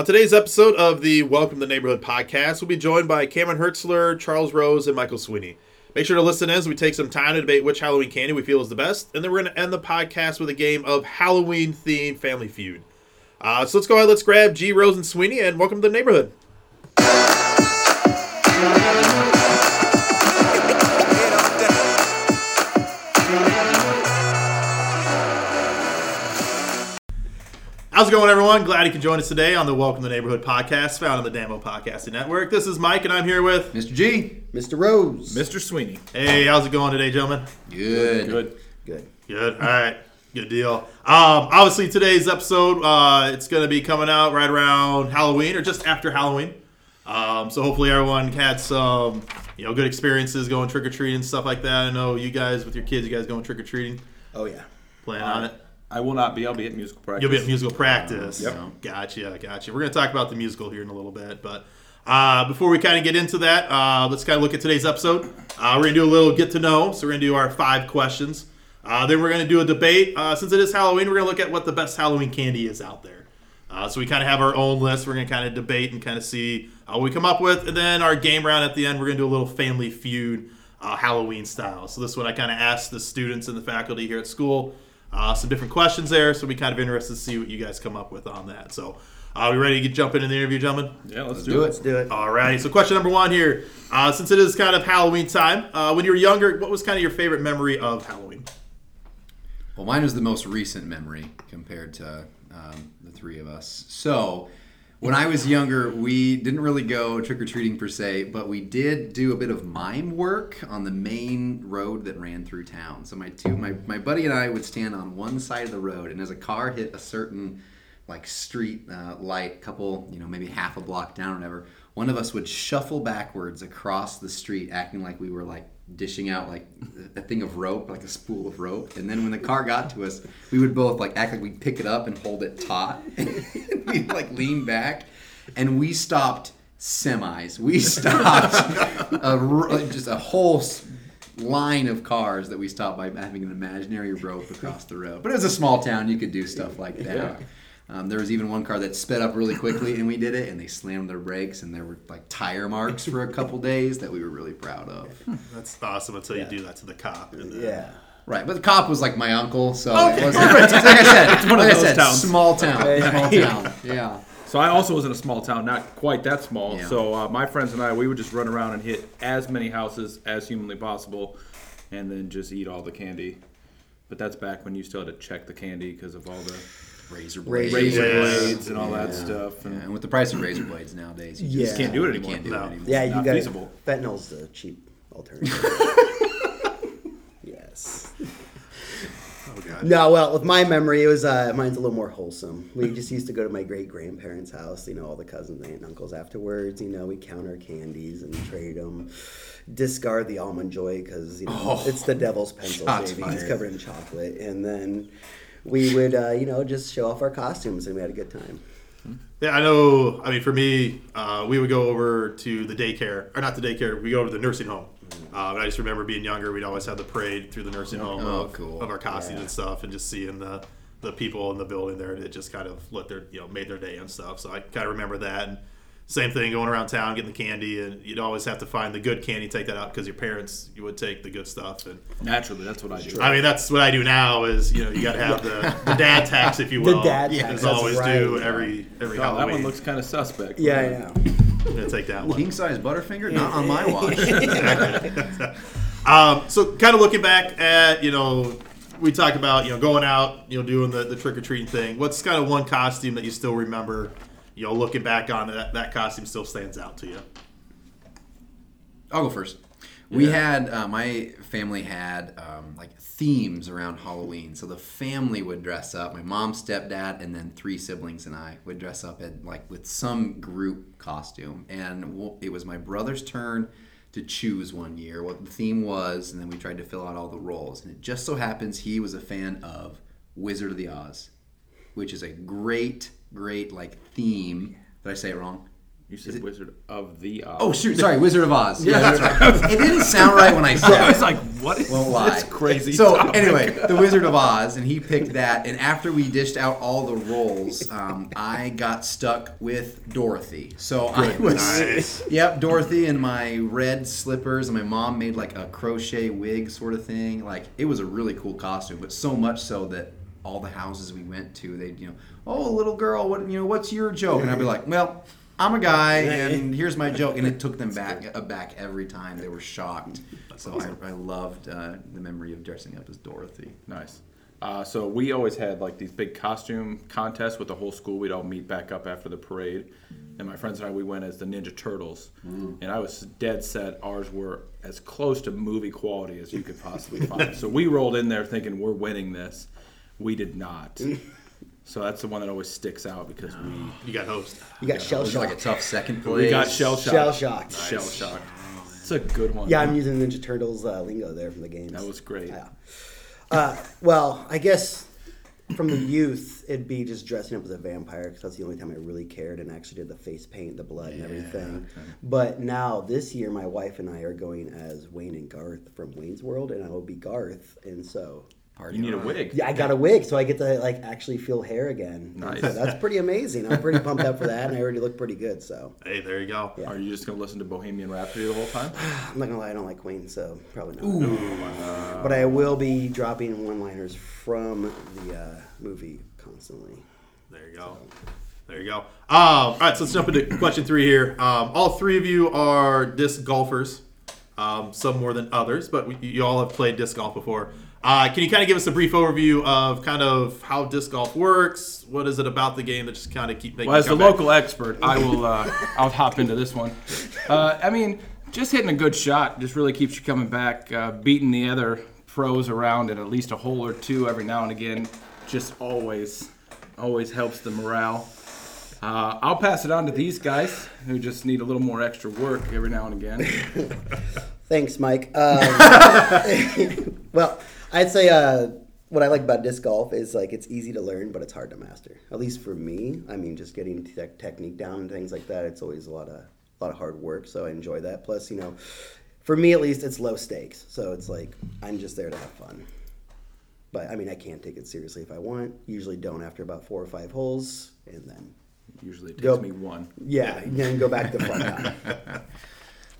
On today's episode of the Welcome to the Neighborhood podcast, we'll be joined by Cameron Hertzler, Charles Rose, and Michael Sweeney. Make sure to listen as we take some time to debate which Halloween candy we feel is the best, and then we're going to end the podcast with a game of Halloween themed Family Feud. Uh, so let's go ahead, let's grab G, Rose, and Sweeney, and welcome to the neighborhood. How's it going, everyone? Glad you could join us today on the Welcome to the Neighborhood podcast, found on the Damo Podcasting Network. This is Mike, and I'm here with. Mr. G. Mr. Rose. Mr. Sweeney. Hey, how's it going today, gentlemen? Good. Good. Good. Good. All right. Good deal. Um, obviously, today's episode, uh, it's going to be coming out right around Halloween or just after Halloween. Um, so hopefully everyone had some, you know, good experiences going trick or treating and stuff like that. I know you guys with your kids, you guys going trick or treating, Oh yeah. playing on it. I will not be. I'll be at musical practice. You'll be at musical practice. Yep. Gotcha, gotcha. We're going to talk about the musical here in a little bit, but uh, before we kind of get into that, uh, let's kind of look at today's episode. Uh, we're going to do a little get to know. So we're going to do our five questions. Uh, then we're going to do a debate. Uh, since it is Halloween, we're going to look at what the best Halloween candy is out there. Uh, so we kind of have our own list. We're going to kind of debate and kind of see what we come up with. And then our game round at the end, we're going to do a little family feud uh, Halloween style. So this one I kind of asked the students and the faculty here at school uh, some different questions there. So we kind of interested to see what you guys come up with on that. So are we ready to get, jump into the interview, gentlemen? Yeah, let's, do do, it. it. Let's do it. All right. So question number one here, uh, since it is kind of Halloween time, uh, when you were younger, what was kind of your favorite memory of Halloween? Well, mine is the most recent memory compared to um, the three of us. So, when I was younger, we didn't really go trick or treating per se, but we did do a bit of mime work on the main road that ran through town. So my two, my, my buddy and I would stand on one side of the road, and as a car hit a certain like street uh, light, couple, you know, maybe half a block down or whatever, one of us would shuffle backwards across the street, acting like we were like dishing out like a thing of rope, like a spool of rope. And then when the car got to us, we would both like act like we'd pick it up and hold it taut. we'd like lean back, and we stopped semis. We stopped a, r- uh, just a whole. line of cars that we stopped by having an imaginary rope across the road but it was a small town you could do stuff like that um, there was even one car that sped up really quickly, and we did it, and they slammed their brakes, and there were like tire marks for a couple days that we were really proud of. That's awesome until you do that to the cop. And then, Yeah. Right, but the cop was like my uncle, so Okay, it wasn't. Like I said, it's one of like I those said, towns. small town, Yeah. small town. Yeah. So I also was in a small town, not quite that small. Yeah. So uh, my friends and I, we would just run around and hit as many houses as humanly possible, and then just eat all the candy. But that's back when you still had to check the candy because of all the Razor blades. Razor razor blades and all that stuff. And Yeah, and with the price of razor blades nowadays, you Yeah. just can't do it you anymore. can't do No. it anymore. Yeah, you not got feasible. Fentanyl's the cheap alternative. yes. Oh, God. No, well, with my memory, it was uh, mine's a little more wholesome. We just used to go to my great grandparents' house. You know, all the cousins, aunt, and uncles. Afterwards, you know, we count our candies and trade them. Discard the almond joy because you know Oh, it's the devil's pencil shots shaving. It's covered in chocolate, and then we would uh, you know just show off our costumes and we had a good time. Yeah, I know. I mean, for me, uh, we would go over to the daycare, or not the daycare. We go to the nursing home. Uh, and I just remember being younger. We'd always have the parade through the nursing home Oh, of, cool. of our costumes Yeah. and stuff, and just seeing the the people in the building there. It just kind of let their you know made their day and stuff. So I kind of remember that. And same thing going around town getting the candy, and you'd always have to find the good candy, take that out because your parents you would take the good stuff. And naturally, that's what I do. I mean, that's what I do now. Is you know you got to have the, the dad tax, if you will. The dad as tax, that's always do right. every every Oh, that one looks kind of suspect. Yeah, I know. I'm gonna take that one. King size Butterfinger, not on my watch. Um, so kind of looking back at, you know, we talked about, you know, going out, you know, doing the, the trick or treating thing. What's kind of one costume that you still remember, you know, looking back on that, that costume still stands out to you? I'll go first. We had uh, my family had um, like themes around Halloween, so the family would dress up. My mom, stepdad, and then three siblings and I would dress up in like with some group costume. And it was my brother's turn to choose one year what the theme was, and then we tried to fill out all the roles. And it just so happens he was a fan of Wizard of the Oz, which is a great, great like theme. Did I say it wrong? You said Wizard of the Oz. Oh shoot, sorry, Wizard of Oz. Yeah, that's right. It didn't sound right when I said it. I it. was like, what is Won't lie. this crazy? So topic? anyway, the Wizard of Oz, and he picked that. And after we dished out all the roles, um, I got stuck with Dorothy. So I was, Nice. yep, Dorothy in my red slippers, and my mom made like a crochet wig sort of thing. Like it was a really cool costume, but so much so that all the houses we went to, they'd you know, oh little girl, what you know, what's your joke? And I'd be like, well. I'm a guy, and here's my joke, and it took them back aback every time. They were shocked. So I, I loved uh, the memory of dressing up as Dorothy. Nice. Uh, so we always had like these big costume contests with the whole school. We'd all meet back up after the parade, and my friends and I we went as the Ninja Turtles, and I was dead set ours were as close to movie quality as you could possibly find. so we rolled in there thinking we're winning this. We did not. So that's the one that always sticks out because we You got host. You got shell It was like a shocked. tough second place. we got shell shocked. Shell shocked. Shell shocked. It's a good one. Yeah, I'm using Ninja Turtles uh, lingo there from the games. That was great. Yeah. Uh, well, I guess from the youth, it'd be just dressing up as a vampire because that's the only time I really cared and actually did the face paint, the blood, and everything. But now this year, my wife and I are going as Wayne and Garth from Wayne's World, and I will be Garth, and so. Party You need a wig. Yeah, I got a wig, so I get to like actually feel hair again. Nice. so that's pretty amazing. I'm pretty pumped up for that, and I already look pretty good. So Hey, there you go. Yeah. Are you just gonna listen to Bohemian Rhapsody the whole time? I'm not gonna lie, I don't like Wayne, so probably not. But I will be dropping one-liners from the uh, movie constantly. There you go. There you go. Um, all right, so let's jump into question three here. Um, all three of you are disc golfers, um, some more than others, but we, you all have played disc golf before. Uh, can you kind of give us a brief overview of kind of how disc golf works? What is it about the game that just kind of keep making? Well, as you the come back? local expert, I will. Uh, I'll hop into this one. Uh, I mean, just hitting a good shot just really keeps you coming back. Uh, beating the other pros around at at least a hole or two every now and again, just always, always helps the morale. Uh, I'll pass it on to these guys who just need a little more extra work every now and again. Thanks, Mike. Um, well, I'd say uh, what I like about disc golf is like it's easy to learn, but it's hard to master. At least for me. I mean, just getting te- technique down and things like that. It's always a lot of a lot of hard work. So I enjoy that. Plus, you know, for me at least, it's low stakes. So it's like I'm just there to have fun. But I mean, I can't take it seriously if I want. Usually don't after about four or five holes, and then Usually it takes Go. me one. yeah, then go back to fun.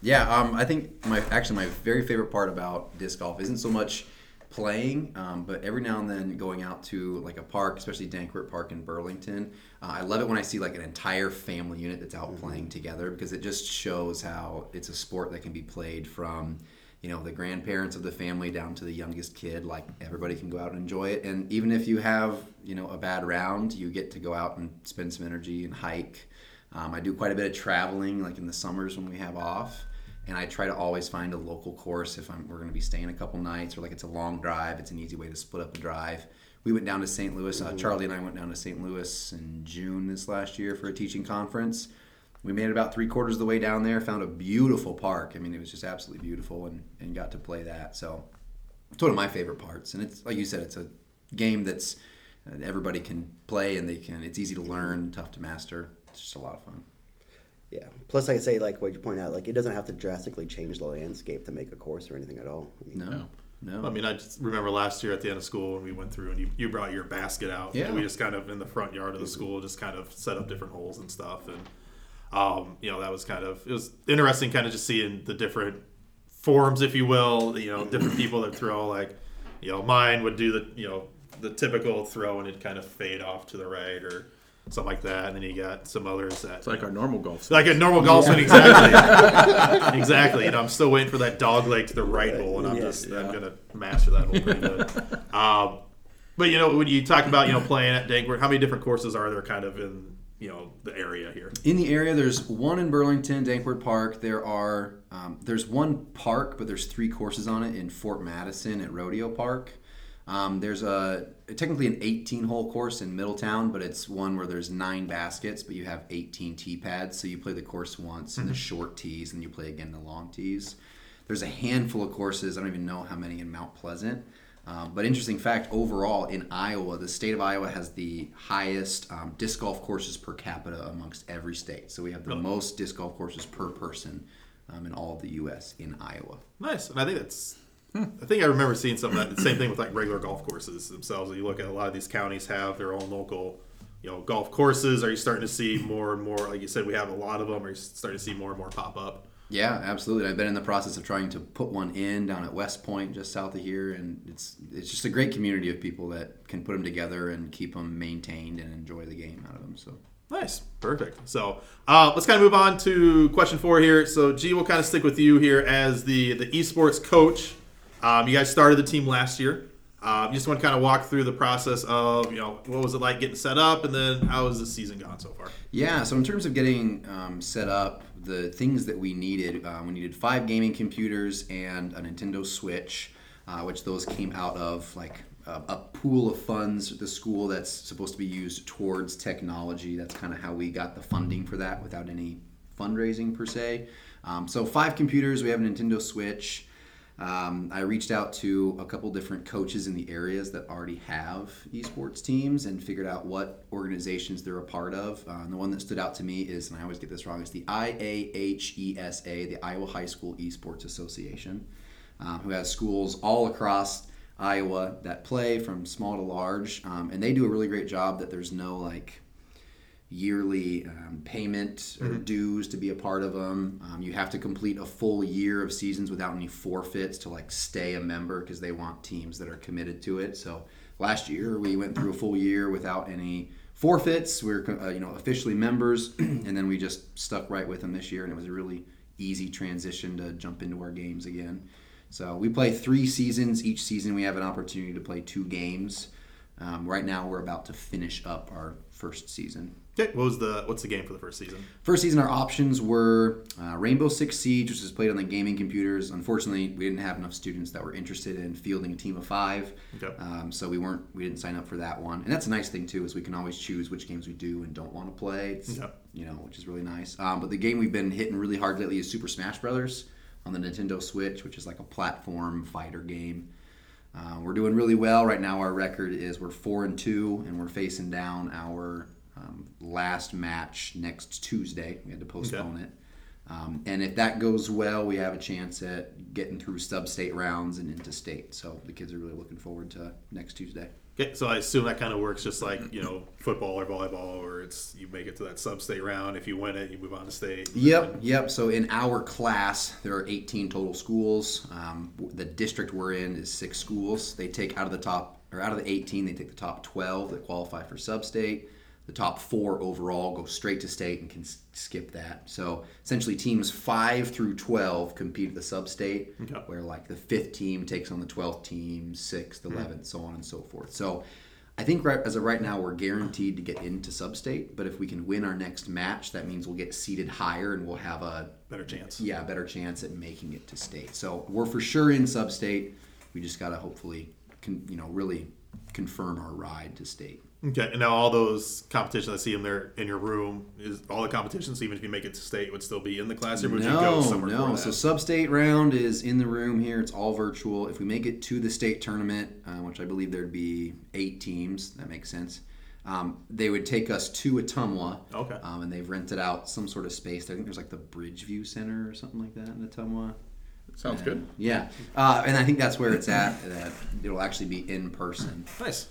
Yeah, um, I think my actually my very favorite part about disc golf isn't so much playing, um, but every now and then going out to like a park, especially Dankwardt Park in Burlington. Uh, I love it when I see like an entire family unit that's out playing together because it just shows how it's a sport that can be played from you know the grandparents of the family down to the youngest kid. Like everybody can go out and enjoy it, and even if you have you know a bad round, you get to go out and spend some energy and hike. Um, I do quite a bit of traveling, like in the summers when we have off, and I try to always find a local course if I'm, we're going to be staying a couple nights or like it's a long drive. It's an easy way to split up a drive. We went down to St. Louis. Uh, Charlie and I went down to St. Louis in June this last year for a teaching conference. We made it about three quarters of the way down there. Found a beautiful park. I mean, it was just absolutely beautiful, and, and got to play that. So it's one of my favorite parts. And it's like you said, it's a game that's uh, everybody can play and they can. It's easy to learn, tough to master. It's just a lot of fun. Yeah. Plus, like I say, like what you point out, like it doesn't have to drastically change the landscape to make a course or anything at all. I mean, No, no. I mean, I just remember last year at the end of school when we went through and you, you brought your basket out. Yeah. And we just kind of in the front yard of the school just kind of set up different holes and stuff. And, um, you know, that was kind of, it was interesting kind of just seeing the different forms, if you will, you know, different people that throw like, you know, mine would do the, you know, the typical throw and it'd kind of fade off to the right or something like that. And then you got some others that, It's like our normal golf. like a normal golf swing, exactly. exactly. You know, I'm still waiting for that dog leg to the right hole, and I'm Yeah. just I'm gonna master that hole pretty good. Um, but you know, when you talk about you know playing at Dankwardt, how many different courses are there kind of in you know the area here? In the area, there's one in Burlington, Dankwardt Park. There are um, there's one park, but there's three courses on it in Fort Madison at Rodeo Park. Um, there's a technically an 18 hole course in Middletown, but it's one where there's nine baskets, but you have 18 tee pads. So you play the course once in the short tees, and you play again in the long tees. There's a handful of courses. I don't even know how many in Mount Pleasant. Um, but interesting fact overall in Iowa, the state of Iowa has the highest um, disc golf courses per capita amongst every state. So we have the most disc golf courses per person um, in all of the U.S. in Iowa. Nice, and I think that's. I think I remember seeing some of that. The same thing with like regular golf courses themselves. You look at a lot of these counties have their own local, you know, golf courses. Are you starting to see more and more? Like you said, we have a lot of them. Are you starting to see more and more pop up? Yeah, absolutely. I've been in the process of trying to put one in down at West Point, just south of here, and it's it's just a great community of people that can put them together and keep them maintained and enjoy the game out of them. So Nice, perfect. So uh, let's kind of move on to question four here. So G, we'll kind of stick with you here as the the esports coach. Um, you guys started the team last year. Um, just want to kind of walk through the process of you know what was it like getting set up, and then how has the season gone so far? Yeah, so in terms of getting um, set up, the things that we needed, uh, we needed five gaming computers and a Nintendo Switch, uh, which those came out of like a, a pool of funds at the school that's supposed to be used towards technology. That's kind of how we got the funding for that without any fundraising per se. Um, so five computers, we have a Nintendo Switch. Um, I reached out to a couple different coaches in the areas that already have esports teams and figured out what organizations they're a part of. Uh, and the one that stood out to me is, and I always get this wrong, it's the IAHESA, the Iowa High School Esports Association, um, who has schools all across Iowa that play from small to large. Um, and they do a really great job that there's no like yearly um, payment or dues to be a part of them. Um, you have to complete a full year of seasons without any forfeits to like stay a member because they want teams that are committed to it. So last year we went through a full year without any forfeits. We are uh, you know officially members, and then we just stuck right with them this year, and it was a really easy transition to jump into our games again. So we play three seasons. Each season we have an opportunity to play two games. Um, right now we're about to finish up our first season. Okay, what was the what's the game for the first season? First season, our options were uh, Rainbow Six Siege, which is played on the gaming computers. Unfortunately, we didn't have enough students that were interested in fielding a team of five, Okay. um, so we weren't we didn't sign up for that one. And that's a nice thing too, is we can always choose which games we do and don't want to play. It's, Okay. You know, which is really nice. Um, but the game we've been hitting really hard lately is Super Smash Brothers on the Nintendo Switch, which is like a platform fighter game. Uh, we're doing really well right now. Our record is we're four and two, and we're facing down our um, last match next Tuesday. We had to postpone it. Um, and if that goes well, we have a chance at getting through sub-state rounds and into state. So the kids are really looking forward to next Tuesday. Okay, so I assume that kind of works just like you know football or volleyball, or it's you make it to that sub-state round. If you win it, you move on to state. Yep, yep. So in our class, there are 18 total schools. Um, the district we're in is six schools. They take out of the top, or out of the 18, they take the top 12 that qualify for sub-state. The top four overall go straight to state and can s- skip that. So essentially, teams five through 12 compete at the sub-state, Okay. where like the fifth team takes on the 12th team, sixth, hmm. 11th, so on and so forth. So I think right as of right now we're guaranteed to get into sub-state, but if we can win our next match, that means we'll get seated higher and we'll have a Better chance. yeah, better chance at making it to state. So we're for sure in sub-state. We just gotta hopefully, con, you know, really confirm our ride to state. Okay, and now all those competitions I see them there in your room is all the competitions. Even if you make it to state, would still be in the classroom. Or would you go No, somewhere no. for So that? sub-state round is in the room here. It's all virtual. If we make it to the state tournament, uh, which I believe there'd be eight teams, that makes sense. Um, they would take us to Ottumwa. Okay. Um, and they've rented out some sort of space. there. I think there's like the Bridgeview Center or something like that in Ottumwa. Sounds good. Yeah, uh, and I think that's where it's at. That it'll actually be in person. nice.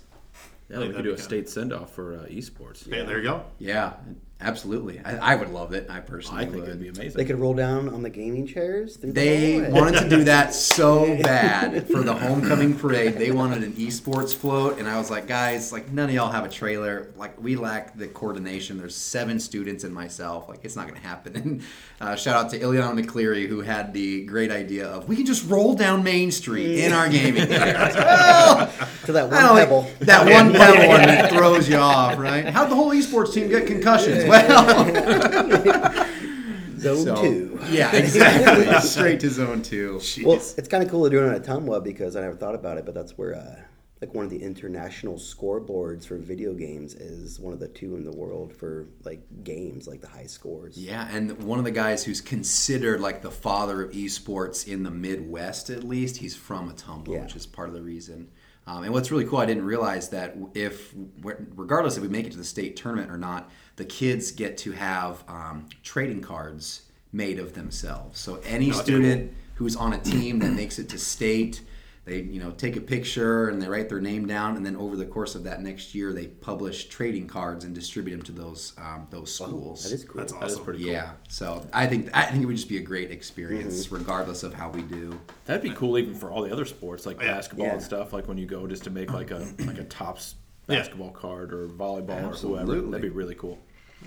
Yeah, we could do a state send off for uh, esports. Hey, there you go. Yeah, absolutely. I, I would love it. I personally I think would. it'd be amazing. They could roll down on the gaming chairs. Through They wanted to do that so bad for the homecoming parade. They wanted an esports float, and I was like, guys, like none of y'all have a trailer. Like we lack the coordination. There's seven students and myself. Like it's not going to happen. And uh, shout out to Ileana McCleary who had the great idea of we can just roll down Main Street in our gaming chair. Like, well, to that one don't like- pebble. that one pebble one that throws you off, right? How'd the whole esports team get concussions? Well, Zone so- two. Yeah, exactly. Straight to zone two. Well, it's kind of cool to do it on Ottumwa because I never thought about it, but that's where uh, like one of the international scoreboards for video games is one of the two in the world for like games, like the high scores. Yeah, and one of the guys who's considered like the father of esports in the Midwest, at least, he's from Ottumwa, Yeah. which is part of the reason. Um, and what's really cool, I didn't realize that if, regardless if we make it to the state tournament or not, the kids get to have um, trading cards made of themselves. So any student who's on a team that makes it to state, they you know take a picture and they write their name down, and then over the course of that next year, they publish trading cards and distribute them to those um, those schools. That is cool. That's That is awesome. pretty cool. Yeah, so I think I think it would just be a great experience, Mm-hmm. regardless of how we do. That'd be cool even for all the other sports like Yeah. basketball Yeah. and stuff. Like when you go just to make like a like a tops Yeah. basketball card or volleyball or whoever. That'd be really cool.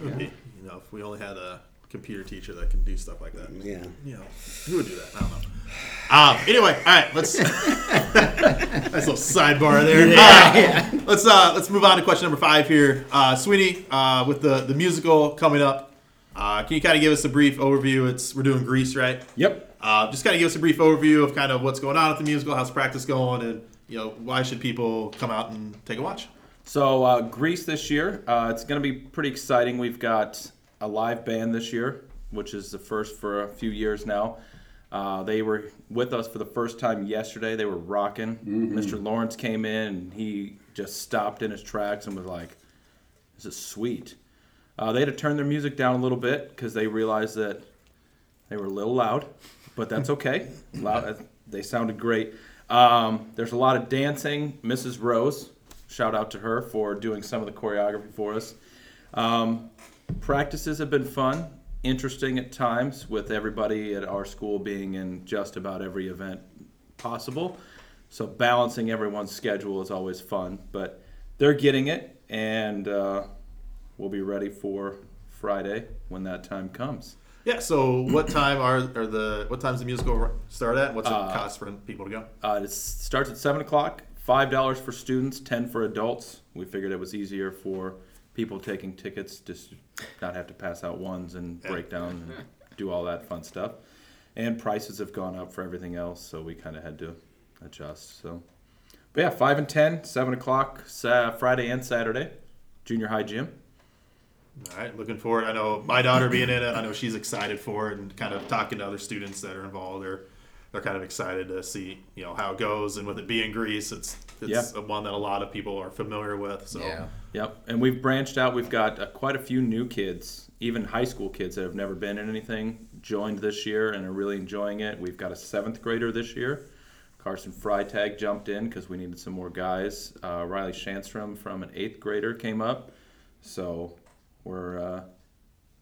It be, you know, if we only had a computer teacher that can do stuff like that. Yeah. You know, who would do that? I don't know. Um, anyway, all right, let's nice little sidebar there. Uh, Let's uh, let's move on to question number five here. Uh, Sweeney, uh, with the the musical coming up, uh, can you kind of give us a brief overview? It's we're doing Grease, right? Yep. Uh, just kind of give us a brief overview of kind of what's going on at the musical, how's practice going, and you know why should people come out and take a watch? So uh, Grease this year, uh, it's going to be pretty exciting. We've got a live band this year, which is the first for a few years now. Uh, they were with us for the first time yesterday. They were rocking. Mr. Lawrence came in and he just stopped in his tracks and was like, "This is sweet." Uh, they had to turn their music down a little bit because they realized that they were a little loud, but that's okay. loud, they sounded great. Um, there's a lot of dancing. Mrs. Rose, shout out to her for doing some of the choreography for us. Um, practices have been fun, interesting at times, with everybody at our school being in just about every event possible. So balancing everyone's schedule is always fun, but they're getting it, and uh, we'll be ready for Friday when that time comes. Yeah. So, what time are, are the what time's the musical start at? What's it cost for people to go? Uh, it starts at seven o'clock. Five dollars for students, ten for adults. We figured it was easier for people taking tickets just not have to pass out ones and break down and do all that fun stuff. And prices have gone up for everything else, so we kind of had to adjust. So, but yeah, five and ten, seven o'clock, sa- Friday and Saturday, junior high gym. All right, looking forward. I know my daughter being in it. I know she's excited for it, and kind of talking to other students that are involved. They're they're kind of excited to see you know how it goes, and with it being Grease, it's it's Yeah. a one that a lot of people are familiar with. So Yeah. Yep, and we've branched out. We've got uh, quite a few new kids, even high school kids that have never been in anything, joined this year and are really enjoying it. We've got a seventh grader this year. Carson Freitag jumped in because we needed some more guys. Uh, Riley Shanstrom from an eighth grader came up, so we're uh,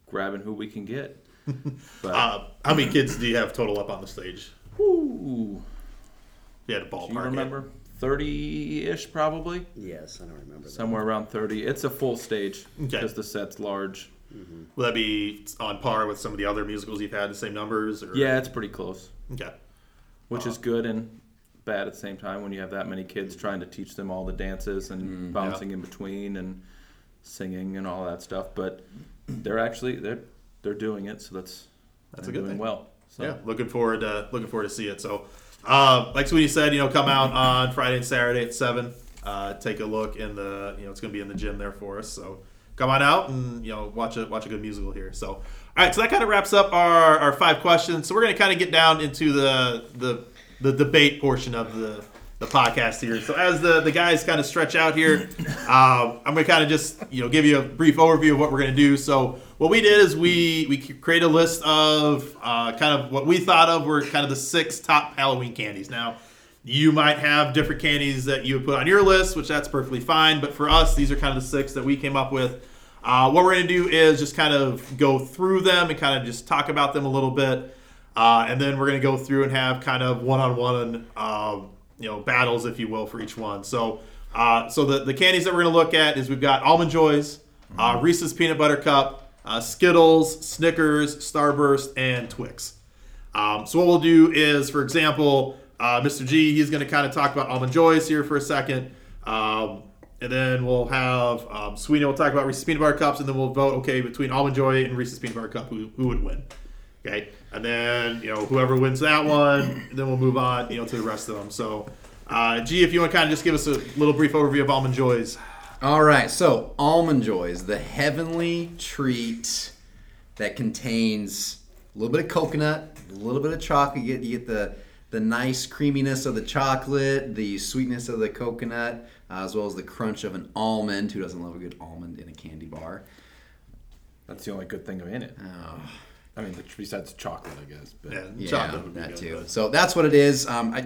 grabbing who we can get. But uh, how many kids do you have total up on the stage? ooh, If you had a ballpark. do you it. remember? Thirty-ish, probably. Yes, I don't remember that. Somewhere around thirty. It's a full stage Okay. because the set's large. Mm-hmm. Will that be on par with some of the other musicals you've had? The same numbers? Or? Yeah, it's pretty close. Okay. which is uh-huh. good and bad at the same time when you have that many kids mm-hmm. trying to teach them all the dances and mm-hmm. bouncing in between and singing and all that stuff. But they're actually they're they're doing it, so that's That's a they're good doing thing. well. So Yeah, looking forward to looking forward to see it. So, uh, like Sweeney said, you know, come out on Friday and Saturday at seven. Uh, take a look in the you know it's going to be in the gym there for us. So come on out and you know watch a watch a good musical here. So all right, so that kind of wraps up our, our five questions. So we're going to kind of get down into the the the debate portion of the the podcast here. So as the the guys kind of stretch out here, um, I'm going to kind of just you know give you a brief overview of what we're going to do. So what we did is we we create a list of uh, kind of what we thought of were kind of the six top Halloween candies. Now you might have different candies that you would put on your list, which that's perfectly fine. But for us, these are kind of the six that we came up with. Uh, what we're going to do is just kind of go through them and kind of just talk about them a little bit. Uh, and then we're going to go through and have kind of one-on-one, um, you know, battles, if you will, for each one. So, uh, so the, the candies that we're going to look at is we've got almond joys, uh, Reese's peanut butter cup, uh, Skittles, Snickers, Starburst, and Twix. Um, so what we'll do is, for example, uh, Mr. G, he's going to kind of talk about almond joys here for a second. Um, and then we'll have um, Sweeney will talk about Reese's peanut butter cups, and then we'll vote okay between almond joy and Reese's peanut butter cup who, who would win. Okay, and then you know whoever wins that one, then we'll move on you know to the rest of them. So, uh, G, if you want to kind of just give us a little brief overview of almond joys. All right, so almond joys, the heavenly treat that contains a little bit of coconut, a little bit of chocolate. You get, you get the the nice creaminess of the chocolate, the sweetness of the coconut, uh, as well as the crunch of an almond. Who doesn't love a good almond in a candy bar? That's the only good thing in it. Oh. I mean, besides chocolate, I guess. But Yeah, Yeah, chocolate would be that good, too. but- So that's what it is. Um, I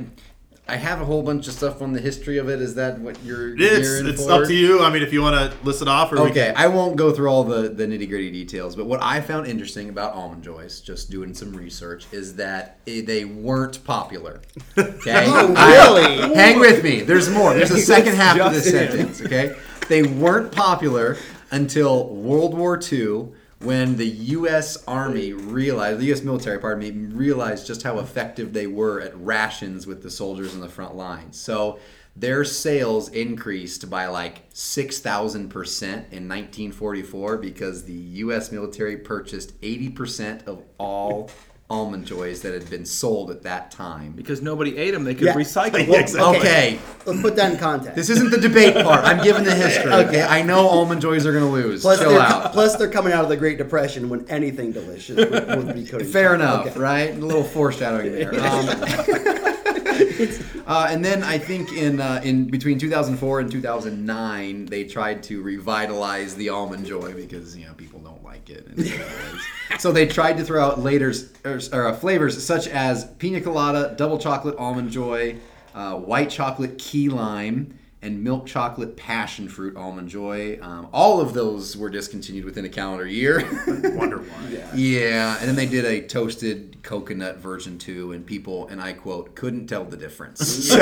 I have a whole bunch of stuff on the history of it. Is that what you're? It's gearing it's for? up to you. I mean, if you want to list it off, or we Okay, can- I won't go through all the, the nitty gritty details, but what I found interesting about almond joys, just doing some research, is that they weren't popular. Okay, Oh, I- really? hang with me. There's more. There's a second half of this sentence. Okay, they weren't popular until World War II, when the U.S. Army realized, the U.S. military, pardon me, realized just how effective they were at rations with the soldiers in the front lines. So their sales increased by like 6,000% in 1944 because the U.S. military purchased 80% of all almond joys that had been sold at that time. because nobody ate them, they could Yeah. recycle Yeah, them. exactly. Okay, Let's put that in context. this isn't the debate part. I'm giving the history. Okay, I know almond joys are going to lose. plus, Chill they're, out. plus, they're coming out of the Great Depression when anything delicious would, would be coated. in Fair chocolate. enough, Okay. right? A little foreshadowing there. Um, uh, and then I think in uh, in between 2004 and 2009, they tried to revitalize the almond joy because you know people don't like it. So they tried to throw out laters or, or, uh, flavors such as pina colada, double chocolate almond joy, uh, white chocolate key lime. And milk chocolate passion fruit almond joy. Um, all of those were discontinued within a calendar year. wonder why. Yeah. Yeah, and then they did a toasted coconut version too, and people, and I quote, couldn't tell the difference. So,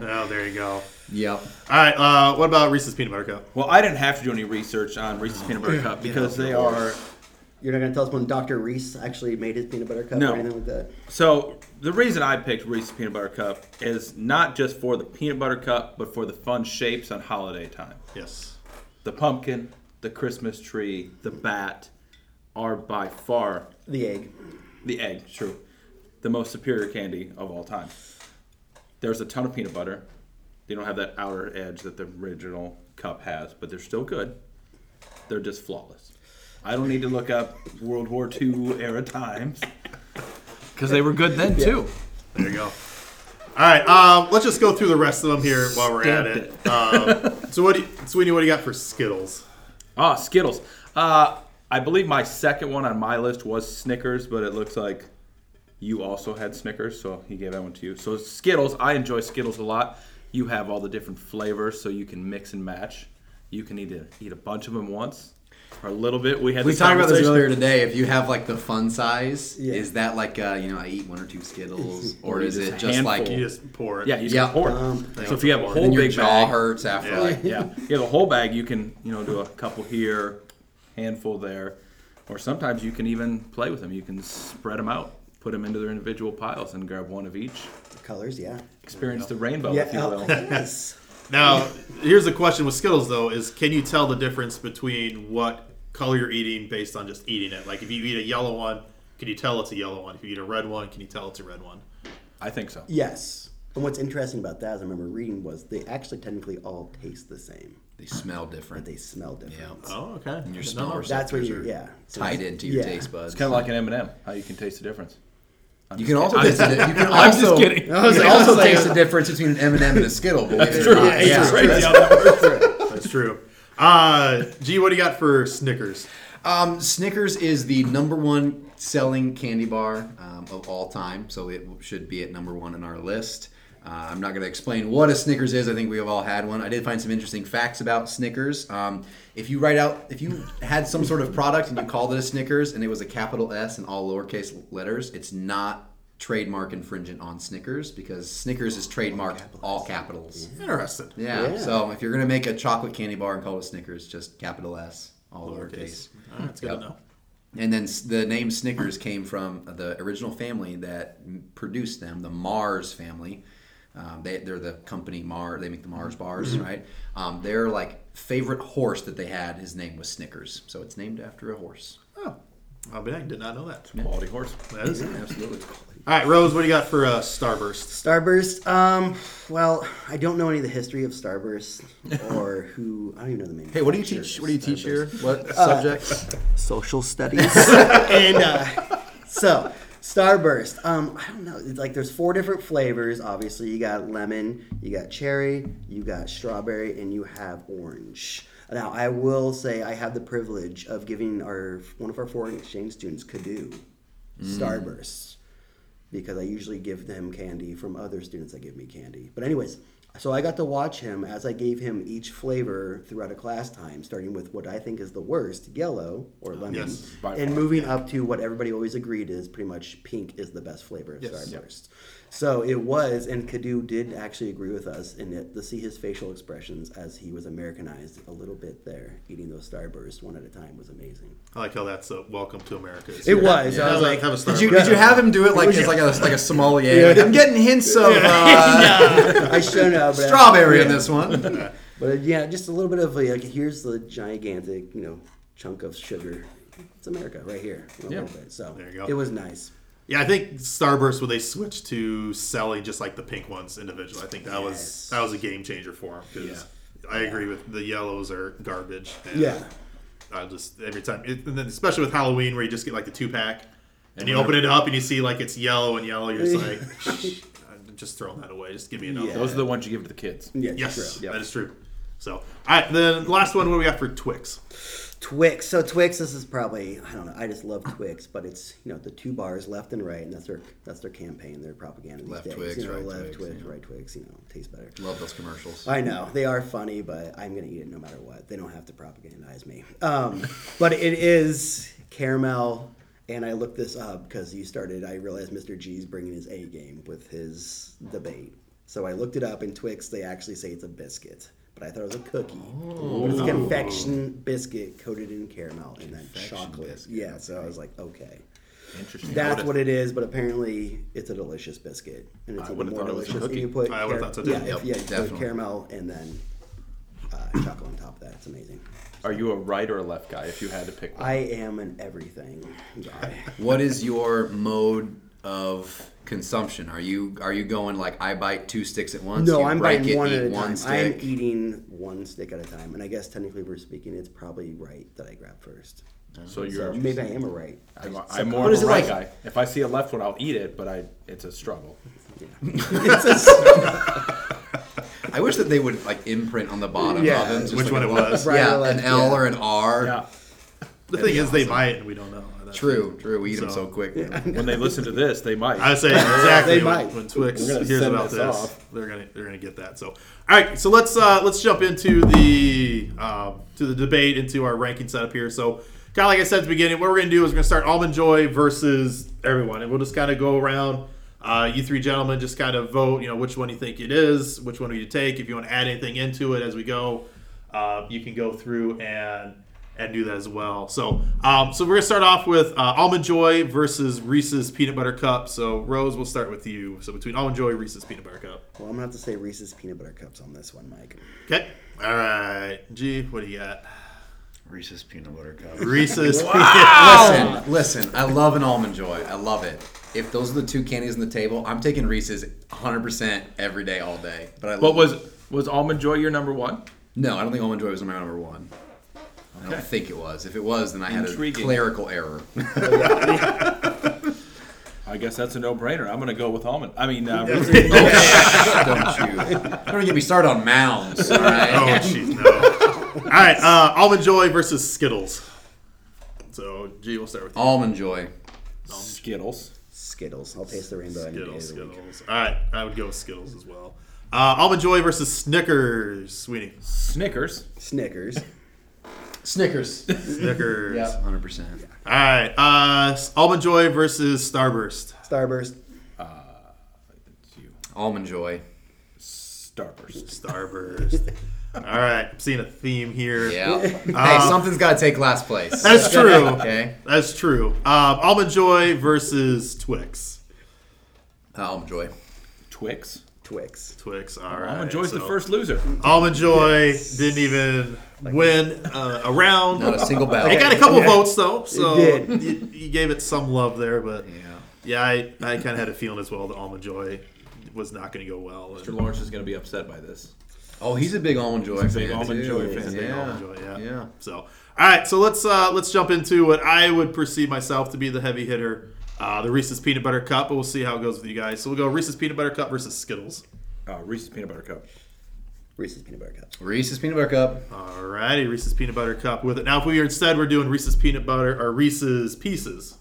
Oh, there you go. yep. All right. Uh, what about Reese's peanut butter cup? Well, I didn't have to do any research on Reese's Peanut Butter Cup because they are. You're not going to tell us when Dr. Reese actually made his peanut butter cup No. or anything like that? So the reason I picked Reese's Peanut Butter Cup is not just for the peanut butter cup, but for the fun shapes on holiday time. Yes. The pumpkin, the Christmas tree, the bat are by far The egg. the egg, true, the most superior candy of all time. There's a ton of peanut butter. They don't have that outer edge that the original cup has, but they're still good. They're just flawless. I don't need to look up World War II era times because they were good then too. There you go. All right. Um, let's just go through the rest of them here while we're at Stamped it. Um, so what, do you, Sweeney? What do you got for Skittles? Ah, Skittles. Uh, I believe my second one on my list was Snickers, but it looks like you also had Snickers, so he gave that one to you. So Skittles, I enjoy Skittles a lot. You have all the different flavors, so you can mix and match. You can either eat a bunch of them once or a little bit. We had We talked about this earlier today. If you have like the fun size, Yeah. is that like uh, you know I eat one or two Skittles, or Or is just it a just like. You just pour it. Yeah, you just Yeah. yeah. pour it. Um, so if you have a whole and your big jaw bag, hurts after Yeah. like yeah, you have a whole bag. You can you know do a couple here, handful there, or sometimes you can even play with them. You can spread them out, put them into their individual piles, and grab one of each. Colors, yeah. Experience the rainbow, yeah. if you oh, will. yes. Now, here's the question with Skittles though: is can you tell the difference between what color you're eating based on just eating it? Like if you eat a yellow one, can you tell it's a yellow one? If you eat a red one, can you tell it's a red one? I think so. Yes. And what's interesting about that, as I remember reading, was they actually technically all taste the same, they smell but different. they smell different. Yeah. Oh, okay. And Your Didn't smell know. receptors That's where you, are yeah. So tied into your yeah. taste buds. It's kind of like an M&M. How you can taste the difference. I'm You can also kidding. taste the, you can I'm just also, kidding. You can also taste the difference between an M and m and a Skittle. Or true. Yeah. crazy how that. That's true. Uh, G, what do you got for Snickers? Um, Snickers is the number one selling candy bar um, of all time, so it should be at number one on our list. Uh, I'm not going to explain what a Snickers is. I think we have all had one. I did find some interesting facts about Snickers. Um, if you write out, if you had some sort of product and you called it a Snickers and it was a capital S and all lowercase letters, it's not trademark infringent on Snickers because Snickers is trademarked all capitals. Interesting. Yeah. Yeah. So if you're gonna make a chocolate candy bar and call it Snickers, just capital S, all lowercase. That's good Yep. to know. And then the name Snickers came from the original family that produced them, the Mars family. Um, they, they're the company Mars. They make the Mars bars, right? Um, their like favorite horse that they had, his name was Snickers, so it's named after a horse. Oh, I mean, I did not know that. Quality horse. That is. Absolutely. All right, Rose, what do you got for uh, Starburst? Starburst. Um, well, I don't know any of the history of Starburst or who. I don't even know the name. Hey, what do you teach? What do you teach Starburst. here? What subjects? Social studies. and uh, so, Starburst. Um, I don't know. It's like there's four different flavors. Obviously, you got lemon, you got cherry, you got strawberry, and you have orange. Now, I will say I have the privilege of giving our one of our foreign exchange students Cadu Starburst because I usually give them candy from other students that give me candy. But anyways, so I got to watch him as I gave him each flavor throughout a class time, starting with what I think is the worst, yellow or lemon, Yes, and far, moving up to what everybody always agreed is pretty much pink is the best flavor of Yes. Starburst. So it was, and Cadu did actually agree with us, and it, to see his facial expressions as he was Americanized a little bit there, eating those Starbursts one at a time was amazing. I like how that's a welcome to America. It was. I was like, have a Did you, did you have him do it like just like a like a sommelier? I'm getting hints of uh, I should know, but strawberry in this one. But uh, yeah, just a little bit of like here's the gigantic, you know, chunk of sugar. It's America right here. A Yeah. little bit. So There you go. it was nice. Yeah, I think Starburst when they switched to selling just like the pink ones individually, I think that was that was a game changer for them because I agree with the yellows are garbage. And Yeah. I just every time, it, and then especially with Halloween where you just get like the two pack and you open it up and you see like it's yellow and yellow, you're just like, "Shh, I'm just throwing that away. Just give me another. Yeah. one." Those are the ones you give to the kids. Yeah, Yes, true. Yep. that is true. So, all right, then the last one. What do we got for Twix? Twix. So Twix, this is probably I don't know. I just love Twix, but it's you know the two bars left and right, and that's their that's their campaign, their propaganda these Left days. Twix, you know, right left Twix, Twix, right Twix. You know, tastes better. Love those commercials. I know they are funny, but I'm gonna eat it no matter what. They don't have to propagandize me. Um, but it is caramel, and I looked this up because you started. I realized Mr. G's bringing his A game with his debate. So I looked it up, and Twix they actually say it's a biscuit, but I thought it was a cookie. But it's a confection biscuit coated in caramel and then chocolate. biscuit, Yeah, so I was like, okay. Interesting. That's what it is, but apparently it's a delicious biscuit, and it's I even would've more thought it was a delicious. And cookie. you put I would've car- thought so too. yeah, Yep, if, yeah, you definitely. put caramel and then uh, chocolate on top of that. It's amazing. Are you a right or a left guy? If you had to pick one, I am an everything guy. What is your mode of consumption? Are you are you going like I bite two sticks at once? no, You I'm biting it, one at a one time. stick? I'm eating one stick at a time, and I guess technically, we're speaking, it's probably right that I grab first. so So you're. maybe I am a right. I'm, I- I'm more of a right like- guy. If I see a left one, I'll eat it, but I it's a struggle. It's a- I wish that they would like imprint on the bottom Yeah, of them. which like one a it was. Right Yeah, left, an L yeah. or an R. Yeah. The thing is, they buy it and we don't know. That's True, true. We eat them So- so quick. When they listen to this, they might. I say exactly They when, might. when Twix hears about this this, off. they're gonna they're gonna get that. So, all right, so let's uh, let's jump into the um, to the debate into our ranking setup here. So, kind of like I said at the beginning, what we're gonna do is we're gonna start Almond Joy versus everyone, and we'll just kind of go around. Uh, you three gentlemen just kind of vote. You know which one you think it is, which one do you take. If you want to add anything into it as we go, uh, you can go through and and do that as well. So, um, so we're gonna start off with uh, Almond Joy versus Reese's Peanut Butter Cup. So, Rose, we'll start with you. So, between Almond Joy, Reese's Peanut Butter Cup. well, I'm gonna have to say Reese's peanut butter cups on this one, Mike. Okay. All right. G, what do you got? Reese's peanut butter cup. Reese's. wow. Listen, listen. I love an almond joy. I love it. If those are the two candies on the table, I'm taking Reese's 100% every day, all day. But I What was was almond joy your number one? no, I don't think almond joy was my number one. I don't think it was. If it was, then I had a clerical error. I guess that's a no-brainer. I'm gonna go with almond. I mean, uh, don't you? Don't get me started on mounds. All Oh, jeez, no. All right. Uh, Almond Joy versus Skittles. So, G, we'll start with you. Almond joy. Skittles. Skittles. I'll taste the rainbow any day of Skittles, the week. Skittles. All right. I would go with Skittles as well. Uh, Almond Joy versus Snickers. Sweeney. Snickers. Snickers. Snickers. Snickers. yeah, 100%. All right. Uh, Almond Joy versus Starburst. Starburst. It's. Almond joy. Starburst. Starburst. All right. I'm seeing a theme here. Yeah. hey, something's got to take last place. That's true. Okay. That's true. Um, Almond Joy versus Twix. Almond joy. Twix. Twix. Twix. All right. Almond joy's the so first loser. Almond Joy didn't even win uh, a round. Not a single It ballot. got a couple Yeah. votes though, so It You, you gave it some love there. But Yeah. yeah, I, I kind of had a feeling as well that Almond Joy was not going to go well. Mr. Lawrence is gonna be upset by this. Oh, he's a big almond joy He's a big fan. Almond. Joy fan. He's big Yeah. Almond Joy, yeah. Yeah. So, all right, so let's uh, let's jump into what I would perceive myself to be the heavy hitter Uh, the Reese's Peanut Butter Cup, but we'll see how it goes with you guys. So we'll go Reese's Peanut Butter Cup versus Skittles. Uh, Reese's peanut butter cup. Reese's peanut butter cup. Reese's peanut butter cup. All righty, Reese's Peanut Butter Cup with it. Now, if we instead we're doing Reese's Peanut Butter or Reese's Pieces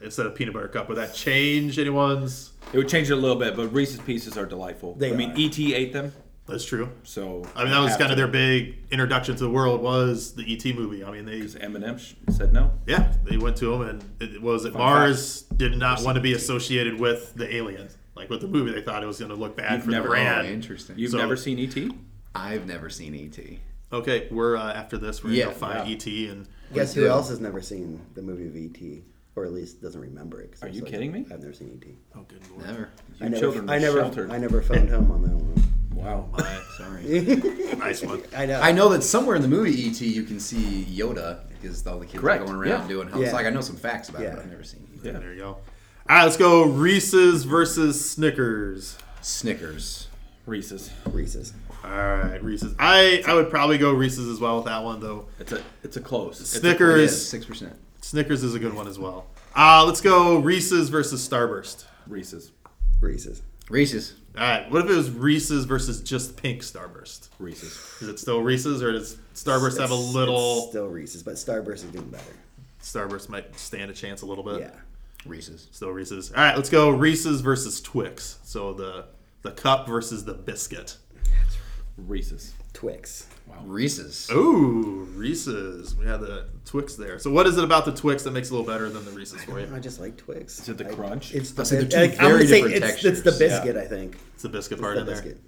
instead of Peanut Butter Cup, would that change anyone's? It would change it a little bit, but Reese's Pieces are delightful. They I mean, are. ET ate them, That's true. so I mean, that was have kind of their big introduction to the world was the ET movie. I mean, they Because M&M said no. yeah they went to him and it was it Fun Mars did not want to be associated with the aliens. Like with the movie, they thought it was going to look bad You've for never- the brand. Oh, interesting. You've So- never seen E ET? I've never seen E ET. Okay, we're uh, after this. We're Yeah, gonna go find yeah. ET and Guess who else has never seen the movie of E.T. or at least doesn't remember it? 'cause Are it was you like- kidding me? I've never seen E.T. oh good lord, Never. I You never, children I are never, sheltered. I never phoned home on that one. Wow. my Sorry. nice one. I know. I know that somewhere in the movie ET you can see Yoda because all the kids Correct, are going around yeah. doing help. Yeah. It's like I know some facts about it, Yeah. but I've never seen it. Yeah. There you go. All right, let's go. Reese's versus Snickers. Snickers. Reese's. Reese's. All right, Reese's. I I would probably go Reese's as well with that one though. It's a it's a close. Snickers. Six percent. Snickers is a good one as well. Uh, let's go Reese's versus Starburst. Reese's. Reese's. Reese's. All right, what if it was Reese's versus just pink Starburst? Reese's. Is it still Reese's or does Starburst have a It's- little? it's still Reese's, but Starburst is doing better. Starburst might stand a chance a little bit. Yeah. Reese's. Still Reese's. All right, let's go Reese's versus Twix. So the the cup versus the biscuit. Reese's. Twix. Wow. Reese's. Ooh, Reese's. We had the Twix there. So what is it about the Twix that makes it a little better than the Reese's for you? I just like Twix. Is it the I- crunch? It's the I'll say they're two like, I'm gonna very say different it's, it's the textures. biscuit. I think. It's the biscuit It's part the in there. biscuit.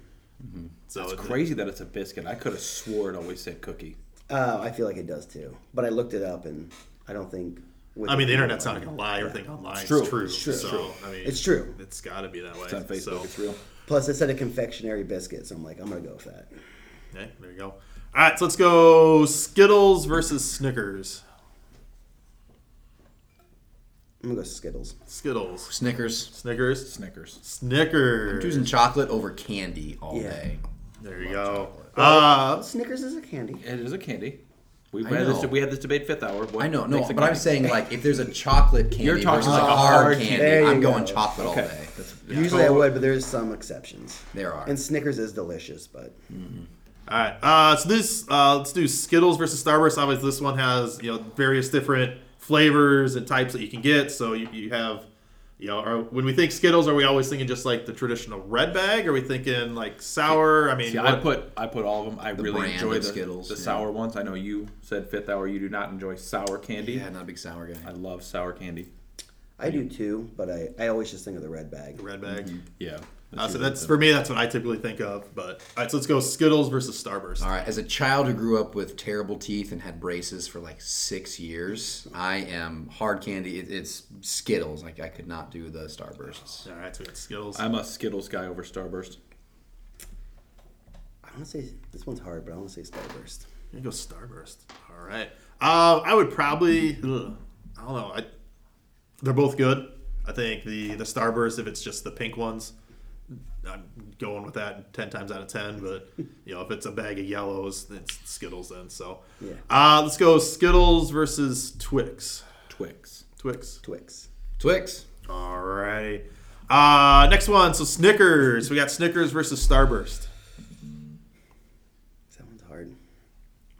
So It's it- crazy that it's a biscuit. I could have swore it always said cookie. Uh, I feel like it does too, but I looked it up and I don't think. with I mean, the internet's not gonna lie. Everything online is true. true. It's true. So I mean, It's true. It's got to be that way. It's on Facebook. So, It's real. Plus, it said a confectionery biscuit, so I'm like, I'm gonna go with that. okay, there you go. All right, so let's go Skittles versus Snickers. I'm gonna go Skittles. Skittles, Snickers. Snickers, Snickers. Snickers. I'm choosing chocolate over candy all Yeah. day. There you go. Uh, Uh, Snickers is a candy. It is a candy. We've had this. We had this debate fifth hour. What I know, no, makes a but I'm saying like if there's a chocolate candy You're talking versus like a a hard hard candy, candy. There you I'm going go. chocolate all Okay. day. That's, Usually I would, but there's some exceptions. There are. And Snickers is delicious, but all right. Uh, so this uh, let's do Skittles versus Starburst. Obviously, this one has you know various different flavors and types that you can get. So you, you have. You know, are, when we think Skittles, are we always thinking just like the traditional red bag? Are we thinking like sour? I mean, See, what- I put I put all of them. I really enjoy the, Skittles, the yeah. sour ones. I know you said fifth hour you do not enjoy sour candy. yeah, not a big sour guy. I love sour candy. I do too. But I, I always just think of the red bag. the red bag. Mm-hmm. Yeah. Uh, so that's for me. That's what I typically think of. But all right, so let's go Skittles versus Starburst. All right, as a child who grew up with terrible teeth and had braces for like six years, I am hard candy. It, it's Skittles. Like I could not do the Starbursts. All right, so we got Skittles. I'm a Skittles guy over Starburst. I want to say this one's hard, but I want to say Starburst. You go Starburst. All right. Uh, I would probably. Ugh, I don't know. I, they're both good. I think the the Starburst, if it's just the pink ones, I'm going with that ten times out of ten. But you know, if it's a bag of yellows, it's Skittles then. So, Yeah. uh, let's go Skittles versus Twix. Twix. Twix. Twix. Twix. All right. Uh, next one. So Snickers. We got Snickers versus Starburst. That one's hard.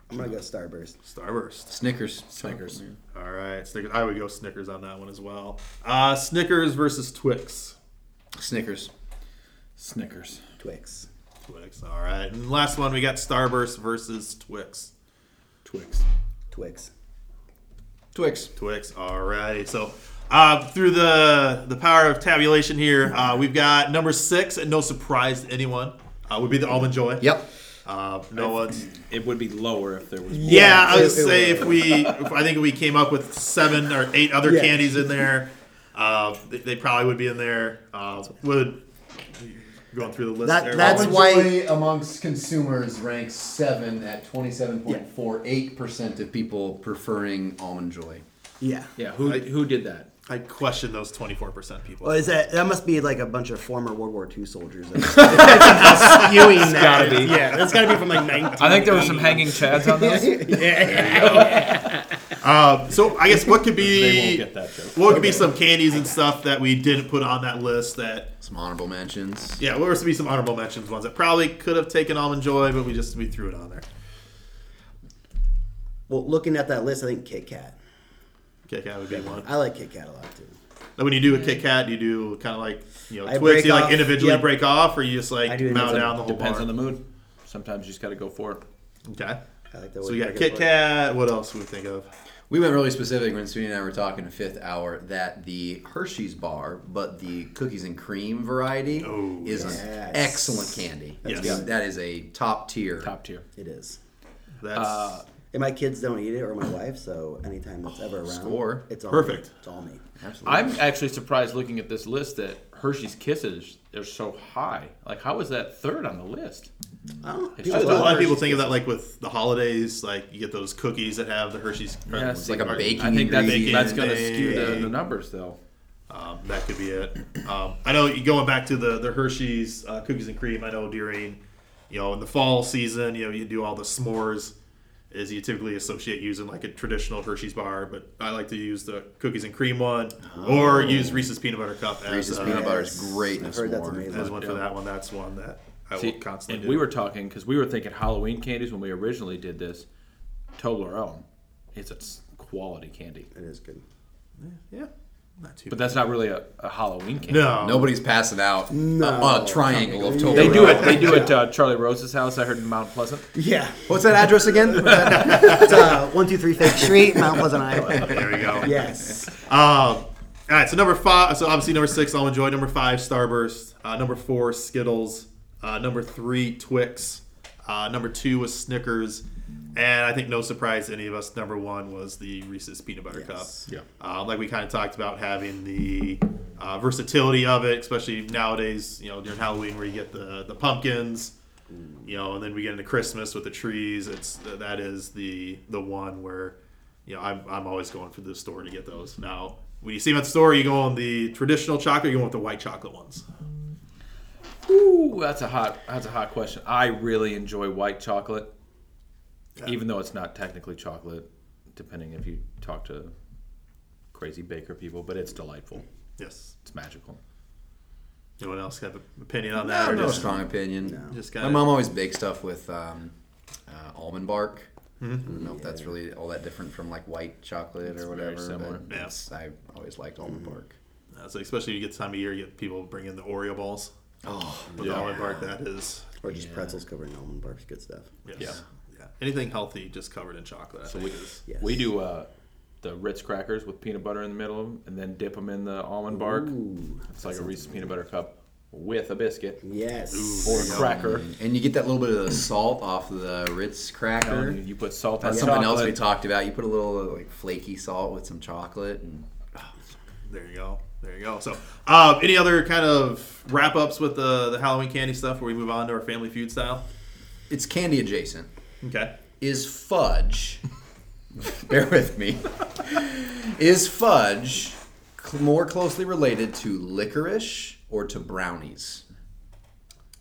I'm gonna go Starburst. Starburst. Snickers. Snickers. All right, Snickers. I would go Snickers on that one as well. Uh, Snickers versus Twix. Snickers. Snickers. Twix. Twix. All right, and last one we got Starburst versus Twix. Twix. Twix. Twix. Twix. All right. So uh, through the the power of tabulation here, uh, we've got number six, and no surprise to anyone, uh, would be the almond joy. Yep. Uh, no one's. It would be lower if there was. more. Yeah, I would it say would. if we, if I think we came up with seven or eight other Yeah. candies in there, uh, they, they probably would be in there. Uh, would going through the list That- there. that's Almond why- Joy amongst consumers ranks seven at twenty-seven point four eight percent of people preferring almond joy. Yeah. Yeah. Who who did that? I question those twenty four percent people. Well, is that that must be like a bunch of former World War II soldiers. That's somehow skewing that. gotta be. Yeah, that's got to be from like 19. I think there were some hanging chads on those. All Um, so I guess what could be They won't get that joke. what could be some candies and stuff that we didn't put on that list that Some honorable mentions. yeah, what were to be some honorable mentions ones that probably could have taken almond joy, but we just we threw it on there. Well, looking at that list, I think Kit Kat. Kit Kat would be one. I like Kit Kat a lot too. Like when you do a Kit Kat, do you do kind of like you know I Twix? You like off- individually yep. break off, or you just like I do mow down the whole Depends bar? on the mood. Sometimes you just got to go for it. okay. I like the So we you got break it Kit. Kat. What else do we think of? We went really specific when Sweeney and I were talking in fifth hour that the Hershey's bar, but the cookies and cream variety Oh, is yes. an excellent candy. Yes. I that is a top tier. Top tier. It is. That's Uh, And my kids don't eat it, or my wife, so anytime it's ever around, score. it's all Perfect. Me. It's all me. Absolutely. I'm actually surprised looking at this list that Hershey's Kisses they're so high. Like, how is that third on the list? Oh, It's people a love lot of people Hershey's think of that like with the holidays, like you get those cookies that have the Hershey's. or Yeah, It's like a or- baking I think that's, ingredient. that's going to skew the, the numbers, though. Um, that could be it. Um, I know going back to the the Hershey's uh, cookies and cream. I know during you know in the fall season, you know you do all the s'mores. Is you typically associate using like a traditional Hershey's bar, but I like to use the cookies and cream one, or use Reese's peanut butter cup as Reese's uh, peanut butter is great in a I've heard that's amazing. as one for that one. That's one that I See, will constantly and do. we were talking because we were thinking Halloween candies when we originally did this. Toblerone, it's a s- quality candy, It is good. yeah, not too. but that's not really a, a Halloween candy. no, Nobody's passing out No. a, a triangle of Toblerone. They do it. They do it. Uh, Charlie Rose's house. I heard in Mount Pleasant. Yeah. What's that address again? It's uh, 123 Fake Street, Mount Pleasant, Iowa. There we go. Yes. Um, all right, so number five. So obviously number six, almond joy. Number five, Starburst. Uh, number four, Skittles. Uh, number three, Twix. Uh, number two was Snickers, and I think no surprise to any of us, number one was the Reese's Peanut Butter Yes. Cup. Yeah. Uh, like we kind of talked about having the uh, versatility of it, especially nowadays. You know, during Halloween where you get the the pumpkins. You know, and then we get into Christmas with the trees. It's that is the the one where you know, I'm, I'm always going for the store to get those. Now, when you see them at the store, you go on the traditional chocolate, you go with the white chocolate ones. Ooh, that's a hot. That's a hot question. I really enjoy white chocolate, even though it's not technically chocolate, depending if you talk to crazy baker people. But it's delightful. Yes. It's magical. Anyone else have an opinion on that? have or no just, strong opinion. just got My mom always bakes stuff with um, uh, almond bark. Hmm? I don't know if that's really all that different from like white chocolate or very whatever. similar. but Yeah. I always liked almond bark. uh, so especially when you get the time of year, you get people bring in the Oreo balls Oh, with Yeah. almond bark. That is, Or just pretzels covered in almond bark. Good stuff. yes. Yeah. Yeah. Anything healthy just covered in chocolate, I think we- is. Yes. We do uh, the Ritz crackers with peanut butter in the middle of them, and then dip them in the almond bark. Ooh, It's like a Reese's peanut butter cup with a biscuit Yes. or a cracker. and you get that little bit of the salt off the Ritz cracker. And you put salt on That's something else we talked about. You put a little like flaky salt with some chocolate, and There you go. There you go. So, um, any other kind of wrap ups with the, the Halloween candy stuff where we move on to our family feud style? it's candy adjacent. Okay. Is fudge? bear with me. Is fudge cl- more closely related to licorice or to brownies?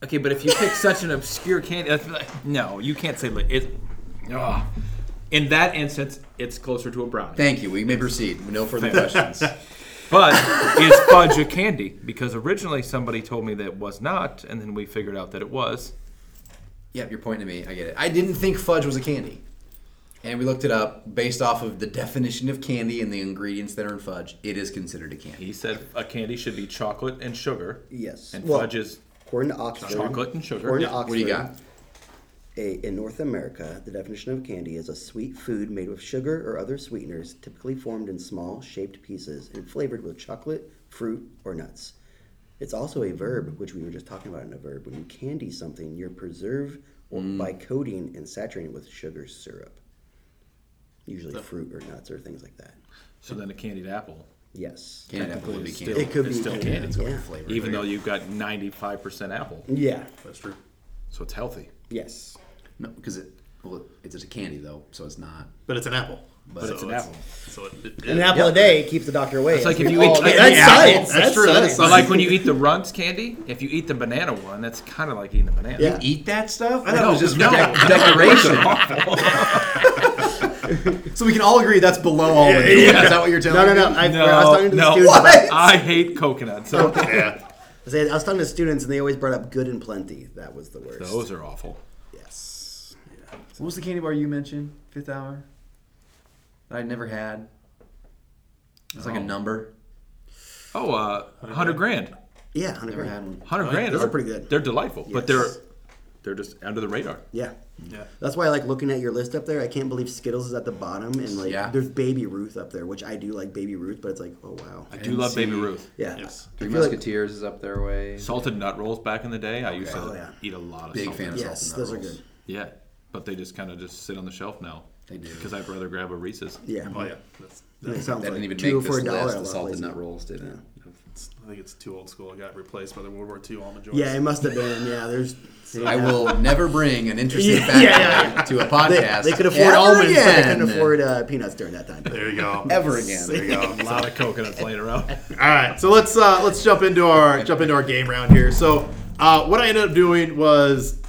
Okay, but if you pick such an obscure candy, that's like, no, you can't say li- it. ugh. In that instance, it's closer to a brownie. Thank you. We may proceed. No further questions. But is fudge a candy? Because originally somebody told me that it was not, and then we figured out that it was. Yep, you're pointing to me. I get it. I didn't think fudge was a candy. And we looked it up based off of the definition of candy and the ingredients that are in fudge. It is considered a candy. He said a candy should be chocolate and sugar. Yes. And Well, fudge is According to Oxford, chocolate and sugar. According Yeah. to Oxford, What do you got? A, in North America, the definition of candy is a sweet food made with sugar or other sweeteners, typically formed in small, shaped pieces and flavored with chocolate, fruit, or nuts. It's also a verb, which we were just talking about in a verb. When you candy something, you're preserve or Mm. by coating and saturating with sugar syrup. Usually fruit or nuts or things like that. So then a candied apple, Yes. Candy apple would be Technically, candy. It could It's be still candy. candy. It's got Yeah. flavor. even there. though you've got 95% apple. Yeah. That's true. So it's healthy. Yes. no, because it well, it's a candy though, so it's not. But it's an apple. But it's an apple. So it, it, An apple a day keeps the doctor away. It's like if you eat oh, candy That's apple. science. That's That's true, that is science. But like when you eat the Runts candy, if you eat the banana one, that's kind of like eating a banana. Yeah. Eat that stuff? I No, thought it was just no. decoration. So we can all agree that's below all. Yeah, of yeah. Is that what you're telling No, no, me? no. I, No, I was talking to the no. students. What? About, I hate coconuts. So yeah. I said- I was talking to students, and they always brought up good and plenty. That was the worst. those are awful. Yes. What was the candy bar you mentioned? Fifth hour. That I never had. It's like a Oh. number. Oh, uh, hundred grand. Yeah, hundred Never grand. had one. Hundred grand. Those are pretty good. They're delightful, but they're Yes. they're just under the radar. Yeah. Yeah. That's why I like looking at your list up there. I can't believe Skittles is at the bottom, and like Yeah. there's Baby Ruth up there, which I do like Baby Ruth, but it's like, oh wow. I do love Baby. Ruth. Yeah. Yes. I Three feel like- Musketeers is up their way. Salted nut rolls back in the day. I used to Oh, yeah. eat a lot of Big salted fan of nuts. yes, salted nut those are rolls. good. Yeah, but they just kind of just sit on the shelf now. They do. because I'd rather grab a Reese's. Yeah. Oh yeah. That's, And it sounds That like didn't even two make this for a dollar. list. The lot salted places. nut rolls didn't. it's- I think it's too old school. It got replaced by the World War II almond joys. Yeah, it must have been. Yeah, there's. I will never bring an interesting Yeah, fact yeah, to a They, podcast. they could afford ever almonds, but they again. couldn't afford uh, peanuts during that time. There you go. ever again. There you go. A lot of coconuts laying around. All right, so let's uh, let's jump into our jump into our game round here. So uh, what I ended up doing was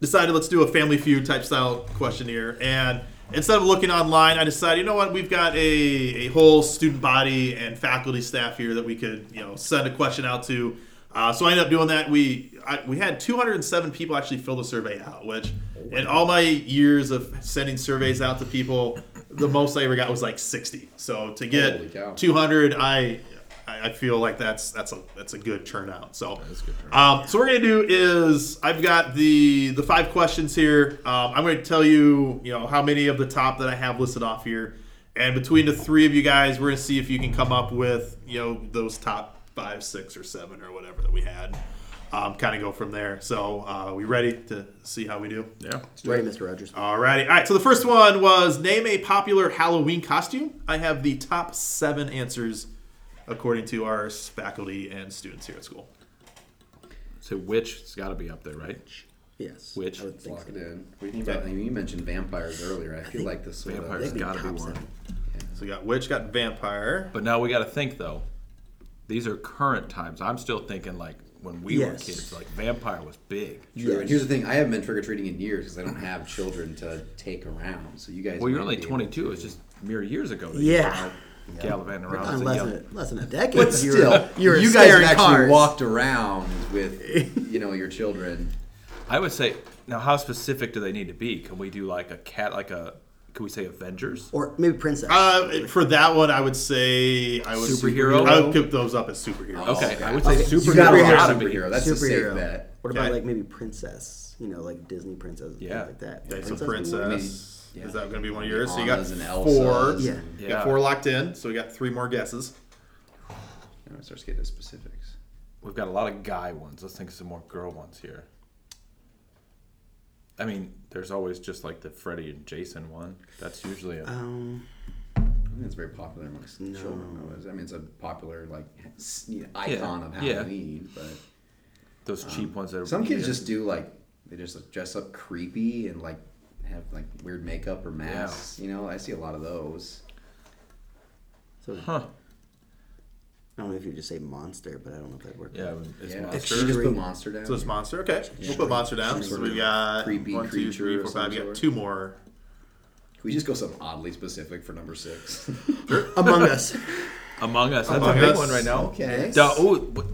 decided let's do a Family Feud type style questionnaire, and instead of looking online, I decided you know what we've got a, a whole student body and faculty staff here that we could you know send a question out to. Uh, so I ended up doing that. We I, we had 207 people actually fill the survey out, which in all my years of sending surveys out to people, the most I ever got was like 60. So to get 200, I I I feel like that's that's a that's a good turnout. So good turnout. um, so what we're gonna do is I've got the the five questions here. Um, I'm gonna tell you you know how many of the top that I have listed off here, and between the three of you guys, we're gonna see if you can come up with you know those top five, six, or seven, or whatever that we had. Um, kind of go from there. So uh, we ready to see how we do? Yeah. Ready, Mr. Rogers? Alrighty. All right. So the first one was name a popular Halloween costume. I have the top seven answers according to our faculty and students here at school. So witch has got to be up there, right? Yes. Which? I would think Lock so. it in. What do you think about? I mean, you mentioned vampires earlier. I feel like this sort Vampires of They'd got to be top one. seven. So we got witch, got vampire. But now we got to think though. These are current times. I'm still thinking like when we were Yes. kids. Like vampire was big. True. And here's the thing: I haven't been trick or treating in years because I don't have children to take around. So you guys. Well, you're might only be able 22. to- It's just mere years ago. That Yeah. You were out gallivanting around as less, young. than a, less than a decade. But you still, you, were you guys have actually cars. walked around with, you know, your children. I would say now, how specific do they need to be? Can we do like a cat, like a? Can we say Avengers? or maybe princess. Uh, for that one, I would say I would Superhero? I would put those up as superheroes. Okay, okay. I would say Okay, superhero. you gotta be gotta superhero. That's a safe bet. What about Okay. like maybe princess? You know, like Disney princess. things Yeah. like that. Okay, so princess. One? yeah. Is that going to be one of yours? So you got four. Yeah. You got four locked in. So we got three more guesses. Now it starts getting to specifics. We've got a lot of guy ones. Let's think of some more girl ones here. I mean, there's always just like the Freddy and Jason one. That's usually a. Um, I think it's very popular amongst No. children. Though. I mean, it's a popular like s- you know, icon of yeah. Halloween. But those cheap ones that are some kids just do like they just like, dress up creepy and like have like weird makeup or masks. You know, I see a lot of those. so Huh. I don't know if you just say monster, but I don't know if that works. Yeah, it's Yeah, monster. you just put monster down. So it's monster. Okay, we'll put monster down. So we of got creepy one, two, creature three, of four, some five. We got sort. two more. Can we just go some oddly specific for number six? Among Us. Among Us. That's Among a big Us. one right now. Okay. The, oh, but-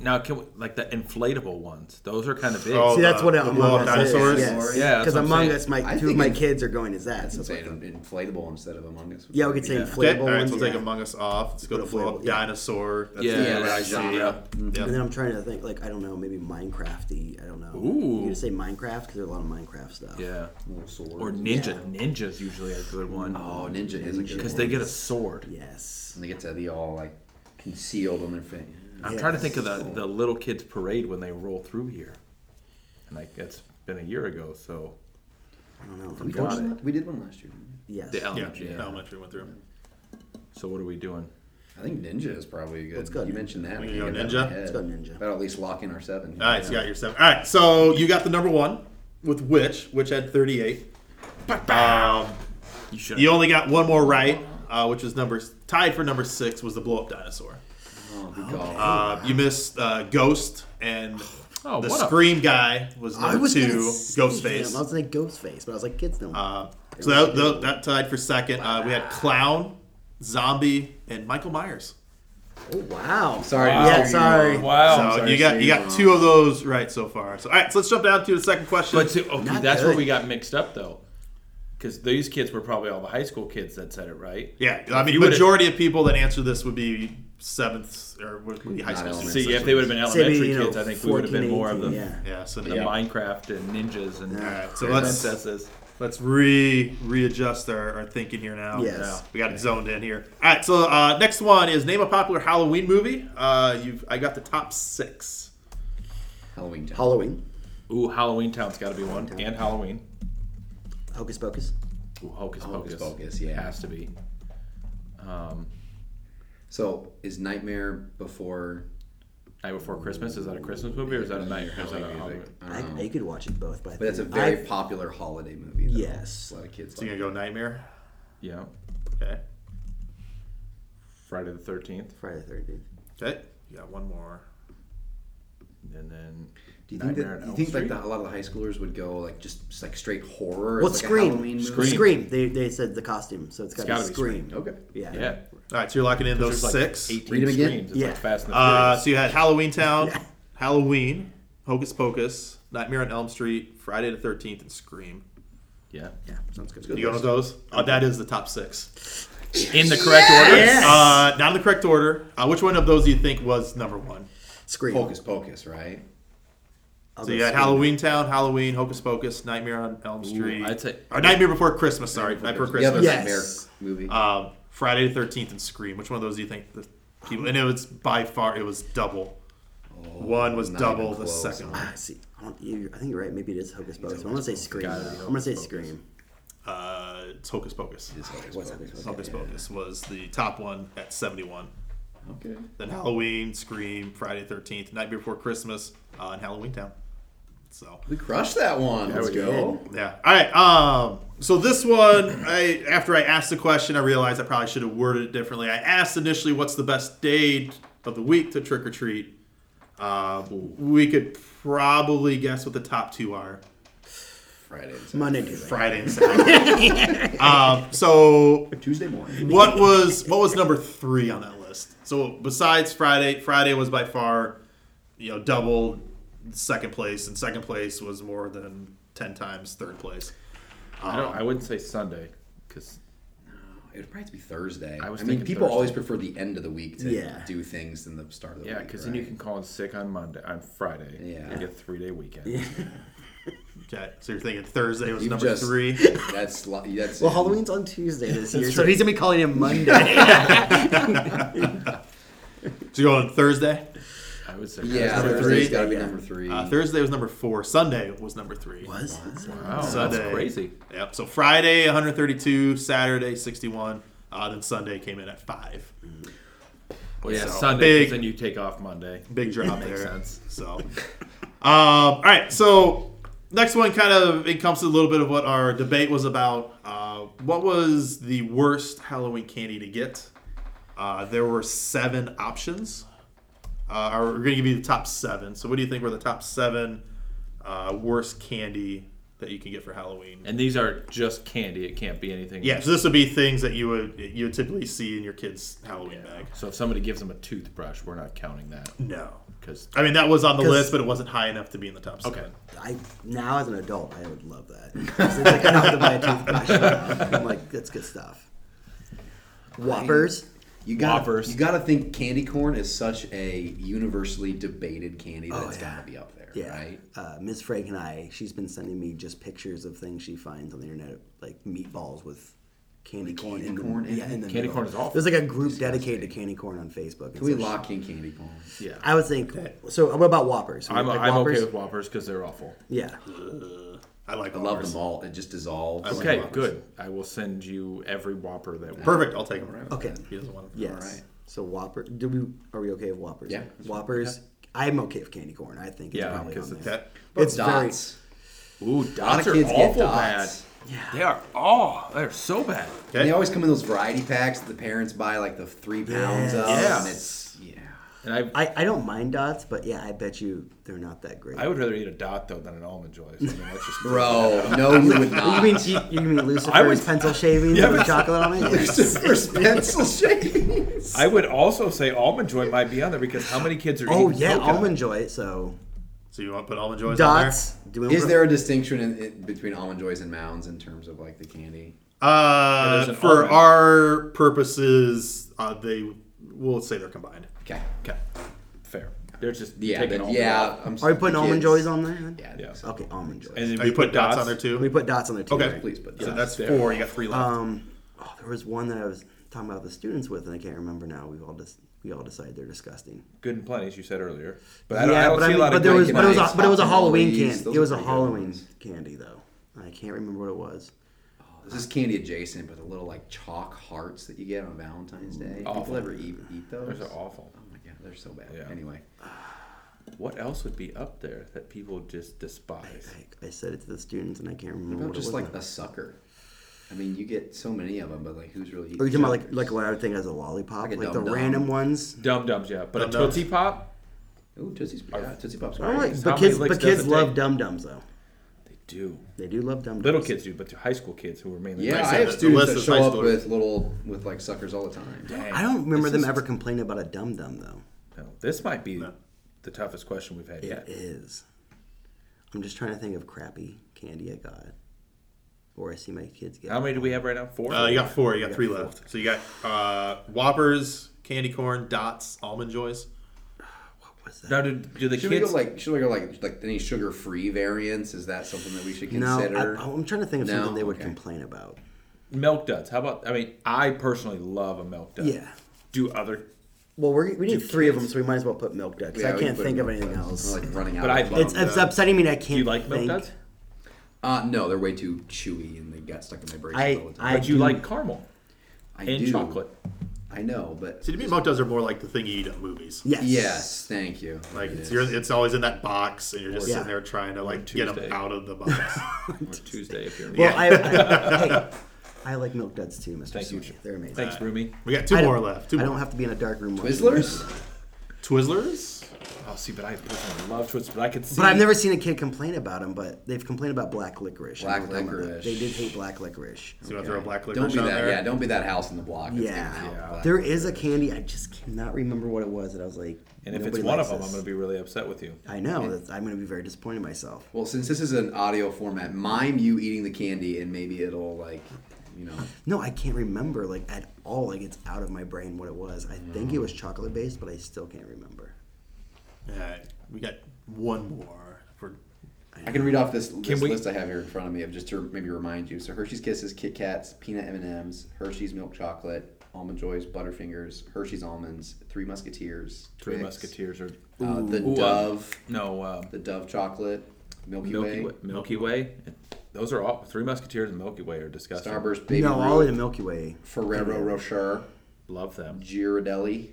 now can we, like the inflatable ones? Those are kind of big. Oh, See, that's what the Among blow-up Us is. Yes. Yeah, because Among. Us, my I two of think my it- kids are going as that. I'd So say it's like- an inflatable instead of Among Us. yeah, we could say Yeah. inflatable. Okay, all right. So we'll yeah. take Among Us off. Let's go to Inflatable, blow up yeah. dinosaur. That's Yeah, the yeah, other that idea. genre. Yeah. And then I'm trying to think, like I don't know, maybe Minecrafty. I don't know. Ooh. You gonna say Minecraft because there's a lot of Minecraft stuff. Yeah. Little sword. Or ninja. Ninja's usually a good one. Oh, ninja is a good Because one. they get a sword. Yes. And they get to be all like concealed on their face. I'm trying to think of the, the little kids parade when they roll through here. And like it's been a year ago, so I don't know. We, Got did one, it. we did one last year. didn't Yes. the Yeah, elementary. Yeah. elementary went through. So what are we doing? I think ninja is probably a good. Let's go You mentioned that. We I can go get that in ninja? my head. Let's go ninja. That'll at least lock in our seven. All right, so you got your seven. All right, so you got the number one with Witch, which had 38. Um, You should. you only got one more right, uh, which was number tied for number six was the blow up dinosaur. Oh, good call. Uh, you missed uh, Ghost and Oh, the what a- Scream guy was I number was two, gonna say him. I Ghostface. was like Ghostface, but I was like, kids don't. Uh, So that, that, that tied for second. Uh, we had Clown, Zombie, and Michael Myers. Oh wow. Sorry. Yeah, sorry. Wow. So sorry you got say you you got two of those right so far. So all right, so let's jump down to the second question. But see, okay, Not that's where good. we got mixed up though, because these kids were probably all the high school kids that said it right. yeah, I mean, you would've- majority of people that answer this would be seventh or would be high Not school elementary. students. See, if they would have been Say maybe, elementary you know, kids, I think we would have been 14, more of the, yeah. yeah, so the yeah. Minecraft and ninjas and All right, so let's princesses. let's re readjust our, our thinking here now. Yes. Yeah, we got it zoned in here. All right, so uh, next one is name a popular Halloween movie. Uh, you've I got the top six. Halloween. Town. Halloween. Ooh, Halloween Town's got to be one, and Halloween. Hocus Pocus. Ooh, Hocus Hocus Pocus. Pocus, yeah. has to be. Um, So is Nightmare Before? Night Before Christmas is that a Christmas movie or is that a night? Or is that a Halloween Halloween? I I, don't know. I could watch it both, but I But that's a think very I- popular holiday movie. Though. Yes. A lot of kids. So you're like gonna go Nightmare. Yeah. Okay. Friday the Thirteenth, Friday the Thirteenth. Okay. You got one more. and then Do you think Nightmare that on you Elm think like Street? the, a lot of the high schoolers would go like just, just like straight horror? Well, as, like, Scream. A Halloween movie? Scream. Scream. They, they said the costume, so it's got to gotta be be Scream. Okay. Yeah. Yeah. All right, so you're locking in those like six. 18 Read 'em again? screens. It's Yeah. like Fast and the Uh, Furious. so you had Halloween Town, Yeah. Halloween, Hocus Pocus, Nightmare on Elm Street, Friday the Thirteenth, and Scream. yeah. Yeah. Sounds good. You going with those? Uh, that is the top six. In the correct order. Yes. Uh, not in the correct order. Uh, which one of those do you think was number one? Scream. Hocus Pocus, right? I'll So go you had Scream. Halloween Town, Halloween, Hocus Pocus, Nightmare on Elm Street. I'd say- or Nightmare Before Christmas. Sorry, Nightmare Before The other Christmas. Yes. Nightmare movie. Um, Friday the Thirteenth and Scream. Which one of those do you think the people? And it was by far it was double. one was not double even the close. second one. Ah, see, I, don't, you, I think you're right. Maybe it is Hocus Pocus. I'm gonna say Scream. Gotta be. I'm gonna say Hocus Pocus. Scream. Uh, it's Hocus Pocus. It's Hocus What's Pocus. Hocus Hocus Pocus was the top one at seventy-one. Okay. Then Halloween, Scream, Friday the Thirteenth, Night Before Christmas, uh, and Halloween Town. So We crushed that one. Let's we go. yeah. All right. Um. So this one, I after I asked the question, I realized I probably should have worded it differently. I asked initially, "What's the best day of the week to trick or treat?" Uh, we could probably guess what the top two are: Friday. and Monday, Tuesday. Friday and Saturday. um. So Tuesday morning. what was what was number three on that list? So besides Friday, Friday was by far, you know, double second place, and second place was more than ten times third place. I don't. I um, wouldn't say Sunday because It would probably be Thursday. I I, mean, people Thursday. always prefer the end of the week to Yeah. do things than the start of the yeah, week. Yeah, because then you can call in sick on Monday on Friday. Yeah. You get a three day weekend. Yeah. Okay, so you're thinking Thursday was You've number just- three. That's that's. Well, Halloween's on Tuesday this year, so true. he's gonna be calling him Monday. So you're going Thursday. I would say Yeah, Number Thursday's three? got to be Yeah. number three. Uh, Thursday was number four. Sunday was number three. Was Wow, Sunday. that's crazy. Yep. So Friday 132, Saturday 61, uh, then Sunday came in at five. Well, yeah, So, Sunday. 'cause big- then you take off Monday. Big drop Makes there. sense. So, um, all right. So, next one kind of encompasses a little bit of what our debate was about. Uh, what was the worst Halloween candy to get? Uh, there were seven options. Uh, we're going to give you the top seven. So, what do you think were the top seven uh, worst candy that you can get for Halloween? And these are just candy. It can't be anything. Yeah, so this would be things that you would you would typically see in your kid's Halloween bag. So if somebody gives them a toothbrush, we're not counting that No, because I mean that was on the list, but it wasn't high enough to be in the top. Seven. okay. I now as an adult, I would love that. It's like I have to buy a toothbrush. Now. I'm like, that's good stuff. Whoppers. You got Whoppers. you got to think candy corn is such a universally debated candy that Oh, it's yeah. got to be up there, Yeah. right? Uh, Ms. Frank and I, she's been sending me just pictures of things she finds on the internet, like meatballs with candy corn in candy the, corn in yeah, in the Candy middle. corn is awful. There's like a group dedicated to candy corn on Facebook. Can we lock in candy corn? Yeah. I would think. So what about Whoppers? I'm, Like I'm Whoppers? okay with Whoppers because they're awful. Yeah. I like. I love Whoppers. them all. It just dissolves. I like Okay, Whoppers. good. I will send you every Whopper that. Perfect. I'll take them. Right. Okay. He doesn't want them. Yes. Alright. So Whopper. Do we? Are we okay with Whoppers? Yeah. Whoppers. I'm okay with candy corn. I think. It's Yeah, probably 'cause on it's there. Okay. It's very. dots. Ooh, dots are kids get awful bad. dots. They are. Oh, they're so bad. And they always come in those variety packs that the parents buy like the three pounds of, Yes. and it's yeah. And I, I, I don't mind dots, but yeah, I bet you they're not that great. I would rather eat a dot though than an almond joy. So, I mean, that's just Bro, no, you would not. you mean you, you mean Lucifer's I would- pencil shavings Yeah, with chocolate on it? Yes. Lucifer's pencil shavings. I would also say almond joy might be on there because how many kids are Oh eating yeah, coconut? almond joy. So So you want to put almond joys dots. Do Is there a distinction in, in, between almond joys and mounds in terms of like the candy? Uh, for almond. our purposes, uh, they we'll say they're combined. Okay. Okay, fair. They're just Yeah, taking then, almond yeah. I'm Are we putting almond joys on there? Yeah. Yeah. Okay, almond joys. And then we you put dots, on there too. we put dots on there too. Okay. right? Please put So dots. that's there. four. You got three left. Um, oh, there was one that I was talking about the students with, and I can't remember now. We all just we all decided they're disgusting. Good and plenty, as you said earlier. But I don't, I yeah, don't but see I mean, a lot but of there was, but it was, a, but it was a Halloween candy. It was a Halloween ones. candy though. I can't remember what it was. This is candy adjacent, but the little like chalk hearts that you get on Valentine's Day. Awful. People ever eat eat those? Those are awful. My god, they're so bad. Yeah. Anyway, What else would be up there that people just despise? I, I said it to the students, and I can't remember what about what just it was. like a sucker? I mean, you get so many of them, but like, who's really? Are you talking about like like what I would think as a lollipop, Like like, the Dum Dum. random ones? Dum Dums, yeah. But a Dum-Dums. Tootsie Pop, Ooh, Tootsie's, yeah, Tootsie Pops. I are don't like, How but many kids, licks but kids it love take? dum dums though. they do. They do love dum dums. Little kids do, but to high school kids who are mainly Yeah, Like I I have the- the students list that is show up school. with little with like suckers all the time. Dang. I don't remember This them is- ever complaining about a dum dum though. No, this might be No. the toughest question we've had It yet. is. I'm just trying to think of crappy candy I got, or I see my kids get. How many do we have right now? Four. Uh, you got four. You got got three four. left. So you got uh, Whoppers, candy corn, dots, almond joys. What was that? now, do, do the Should we kids? go like should we go like like any sugar free variants? Is that something that we should no, consider? I, I'm trying to think of No? something they would Okay. complain about. milk duds. How about? I mean, I personally love a milk dud. Yeah. Do other? Well, we're, we need Do three of them, so we might as well put milk duds. 'cause Yeah, I we can can't put think of milk anything duds. else. I'm, like running out. But of I- milk it's, it's upsetting me that I can't. Do you like milk think. duds? Uh, no, they're way too chewy and they got stuck in my braces I- all the time. I- But you do- like caramel I and do. chocolate. I know, but See, to me, milk duds are more like the thing you eat at movies. Yes. yes, thank you. Like It it's you're, it's always in that box, and you're just Yeah. sitting there trying to like get Tuesday. them out of the box. Or Tuesday if you're. In Well, I, I, hey, I like milk duds too, Mr. Thank you. Sweeney. They're amazing. Thanks, Rumi. we got two I don't- more left. Two I more. don't have to be in a dark room. watching Twizzlers. them. Twizzlers. Oh, see, but I personally love Twizzlers, but I could see. But I've never seen a kid complain about them. But they've complained about black licorice. I Black know what I'm licorice. They did hate black licorice. So you want to throw black licorice Don't be on that. there? Yeah, don't be that house in the block. that's Yeah. giving out Yeah. black There is a candy. I just cannot remember what it was. That I was like, And if it's nobody one of likes them, this. I'm going to be really upset with you. I know. That's, I'm going to be very disappointed in myself. Well, since this is an audio format, mime you eating the candy, and maybe it'll like, you know. No, I can't remember like at all. Like it's out of my brain what it was. I think it was chocolate based, but I still can't remember. All right, we got one more for I can read off this, this we- list I have here in front of me of just to maybe remind you. So Hershey's Kisses, Kit Kats, Peanut M and M's, Hershey's Milk Chocolate, Almond Joys, Butterfingers, Hershey's Almonds, Three Musketeers, Three Twix, Musketeers are. uh, the Ooh, uh, Dove, No, uh, the Dove Chocolate, Milky, Milky Way, Way. Milky Way. Those are all. Three Musketeers and Milky Way are disgusting. Starburst Baby no, all Ruth, in the Milky Way. Ferrero Rocher, Love them. Ghirardelli,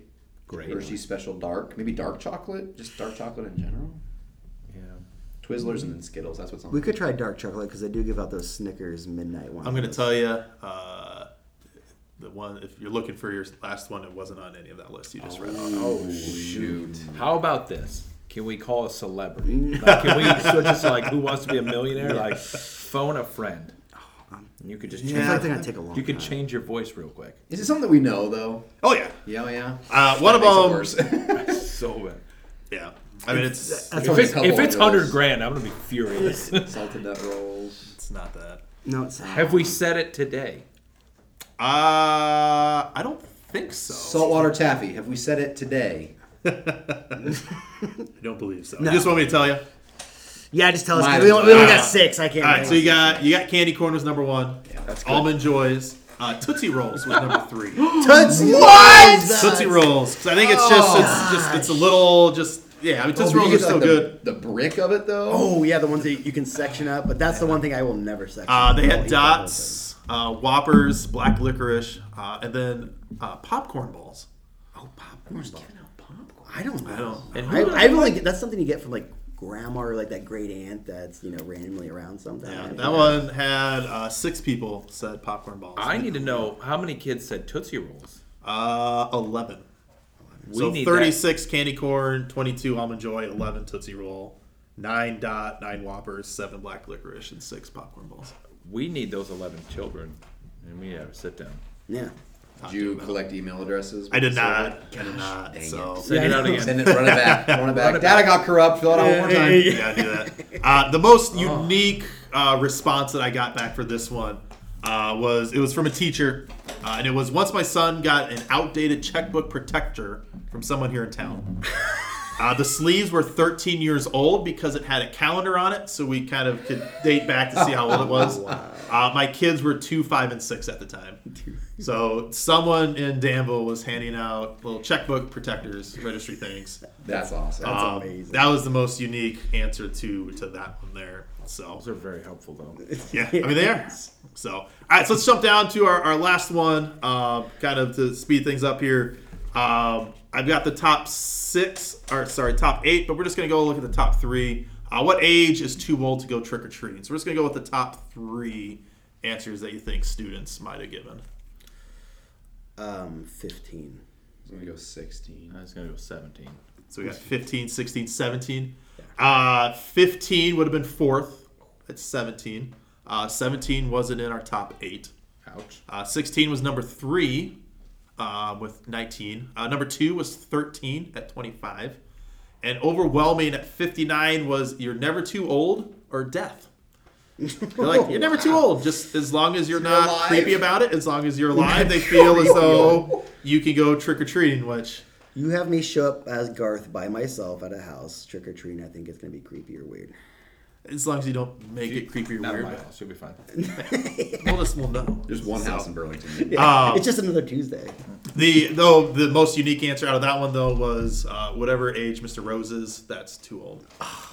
Great. Hershey's Special Dark, maybe dark chocolate, just dark chocolate in general. Yeah. Twizzlers and then Skittles. That's what's on. We there. could try dark chocolate because they do give out those Snickers midnight ones. I'm going to tell you, uh, the one if you're looking for your last one, it wasn't on any of that list you just read off. Oh shoot! How about this? Can we call a celebrity? Like, can we switch this to like who wants to be a millionaire? Like phone a friend. And you could just I change. feel like they're gonna take a long You could time. change your voice real quick. Is it something that we know though? Oh yeah, Yeah, yeah. uh, one That of them. So bad. Yeah, I mean it's That's If only it's, a couple if it's hundred grand, I'm gonna be furious. Salted nut rolls. it's not that. No, it's not. Have we said it today? Uh, I don't think so. Saltwater taffy. Have we said it today? I don't believe so. No. You just want me to tell you? Yeah, just tell us. Might We as only, we only well. got six. I can't. All right, so you got you got candy corn was number one. Yeah, that's good. Almond joys, uh, Tootsie Rolls was number three. Tootsie What? Rolls, Tootsie uh, Rolls, 'cause I think it's just it's just it's a little just yeah. I mean Oh, Tootsie but Rolls are still like, good. The, the brick of it though. Oh yeah, the ones that you can section up, but that's the one thing I will never section. Uh, they I'll had eat that whole dots, uh, Whoppers, black licorice, uh, and then uh, popcorn balls. Oh, popcorn. I don't know. I don't. And I, who I've only that's something you get from like grandma or like that great aunt that's you know randomly around sometimes. Yeah, that one had uh, six people said popcorn balls. I need to know how many kids said Tootsie Rolls. Uh, eleven. We so need 36 candy corn, 22 almond joy, 11 tootsie roll, nine dot, nine whoppers, seven black licorice, and six popcorn balls. We need those 11 children, and we have to sit down. Yeah. Did you collect email addresses? I did not. I did not. dang So Send it out again. Send it, run it back, run it back. Data got corrupt. Fill it out one more time. you gotta do that. Uh, the most unique uh, response that I got back for this one uh, was it was from a teacher, uh, and it was once my son got an outdated checkbook protector from someone here in town. Uh, the sleeves were 13 years old because it had a calendar on it, so we kind of could date back to see how old it was. uh, my kids were two, five, and six at the time. So someone in Danville was handing out little checkbook protectors, registry things. That's awesome. Um, amazing. That was the most unique answer to to that one there. So Those are very helpful, though. yeah, I mean they are. So all right, so let's jump down to our, our last one, um, kind of to speed things up here. Um, I've got the top six, or sorry, top eight, but we're just gonna go look at the top three. Uh, what age is too old to go trick or treating? So we're just gonna go with the top three answers that you think students might have given. Um, 15. I'm gonna go 16. I was going to go 17. So we got 15, 16, 17. Uh, 15 would have been fourth at 17. Uh, 17 wasn't in our top eight. Ouch. Uh, 16 was number three uh, with 19. Uh, number two was 13 at 25. And overwhelming at 59 was You're Never Too Old or Death. They're like, You're never too old. Just as long as you're not alive. creepy about it, as long as you're alive, they feel as though you can go trick or treating, which. You have me show up as Garth by myself at a house trick or treating. I think it's gonna be creepy or weird. As long as you don't make it creepy or Not in weird. my house. You'll be fine. We'll just we'll know. There's one So- house in Burlington. Yeah, Um, it's just another Tuesday. The though the most unique answer out of that one though was uh, whatever age Mr. Rose is, that's too old.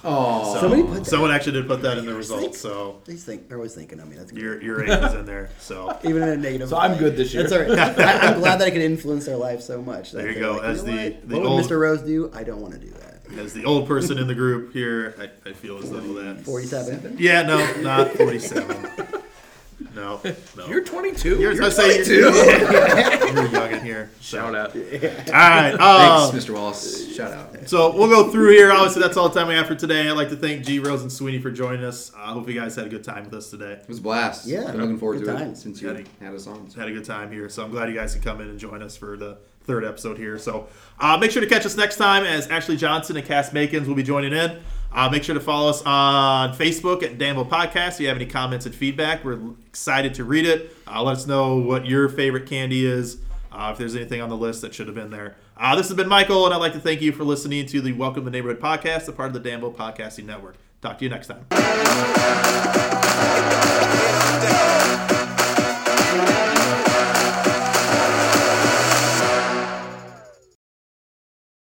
Oh, Somebody put that. Someone actually did put that in the results, so They think they're always thinking of me. That's good. your your age is in there. So Even in a negative. So I'm good this year. That's all right. I, I'm glad that I can influence their life so much. that There you go. like, As you know the- what, the what old- would Mr. Rose do? I don't want to do that. As the old person in the group here, I, I feel as though that Forty-seven. Yeah, no, not forty-seven. No, no. You're 22. You're, You're I say you're, you're young in here. So. Shout out. All right. Uh, thanks, Mr. Wallace. Shout out. So we'll go through here. Obviously, that's all the time we have for today. I'd like to thank G Rose and Sweeney for joining us. I hope you guys had a good time with us today. It was a blast. Yeah, Been looking forward good to it since you Yeah. had us on. Had a good time here. So I'm glad you guys can come in and join us for the third episode here. So uh, make sure to catch us next time as Ashley Johnson and Cass Makins will be joining in. Uh, make sure to follow us on Facebook at Danville Podcast. If you have any comments and feedback, we're excited to read it. Uh, let us know what your favorite candy is. Uh, if there's anything on the list that should have been there. Uh, this has been Michael, and I'd like to thank you for listening to the Welcome to Neighborhood podcast, a part of the Danville Podcasting Network. Talk to you next time.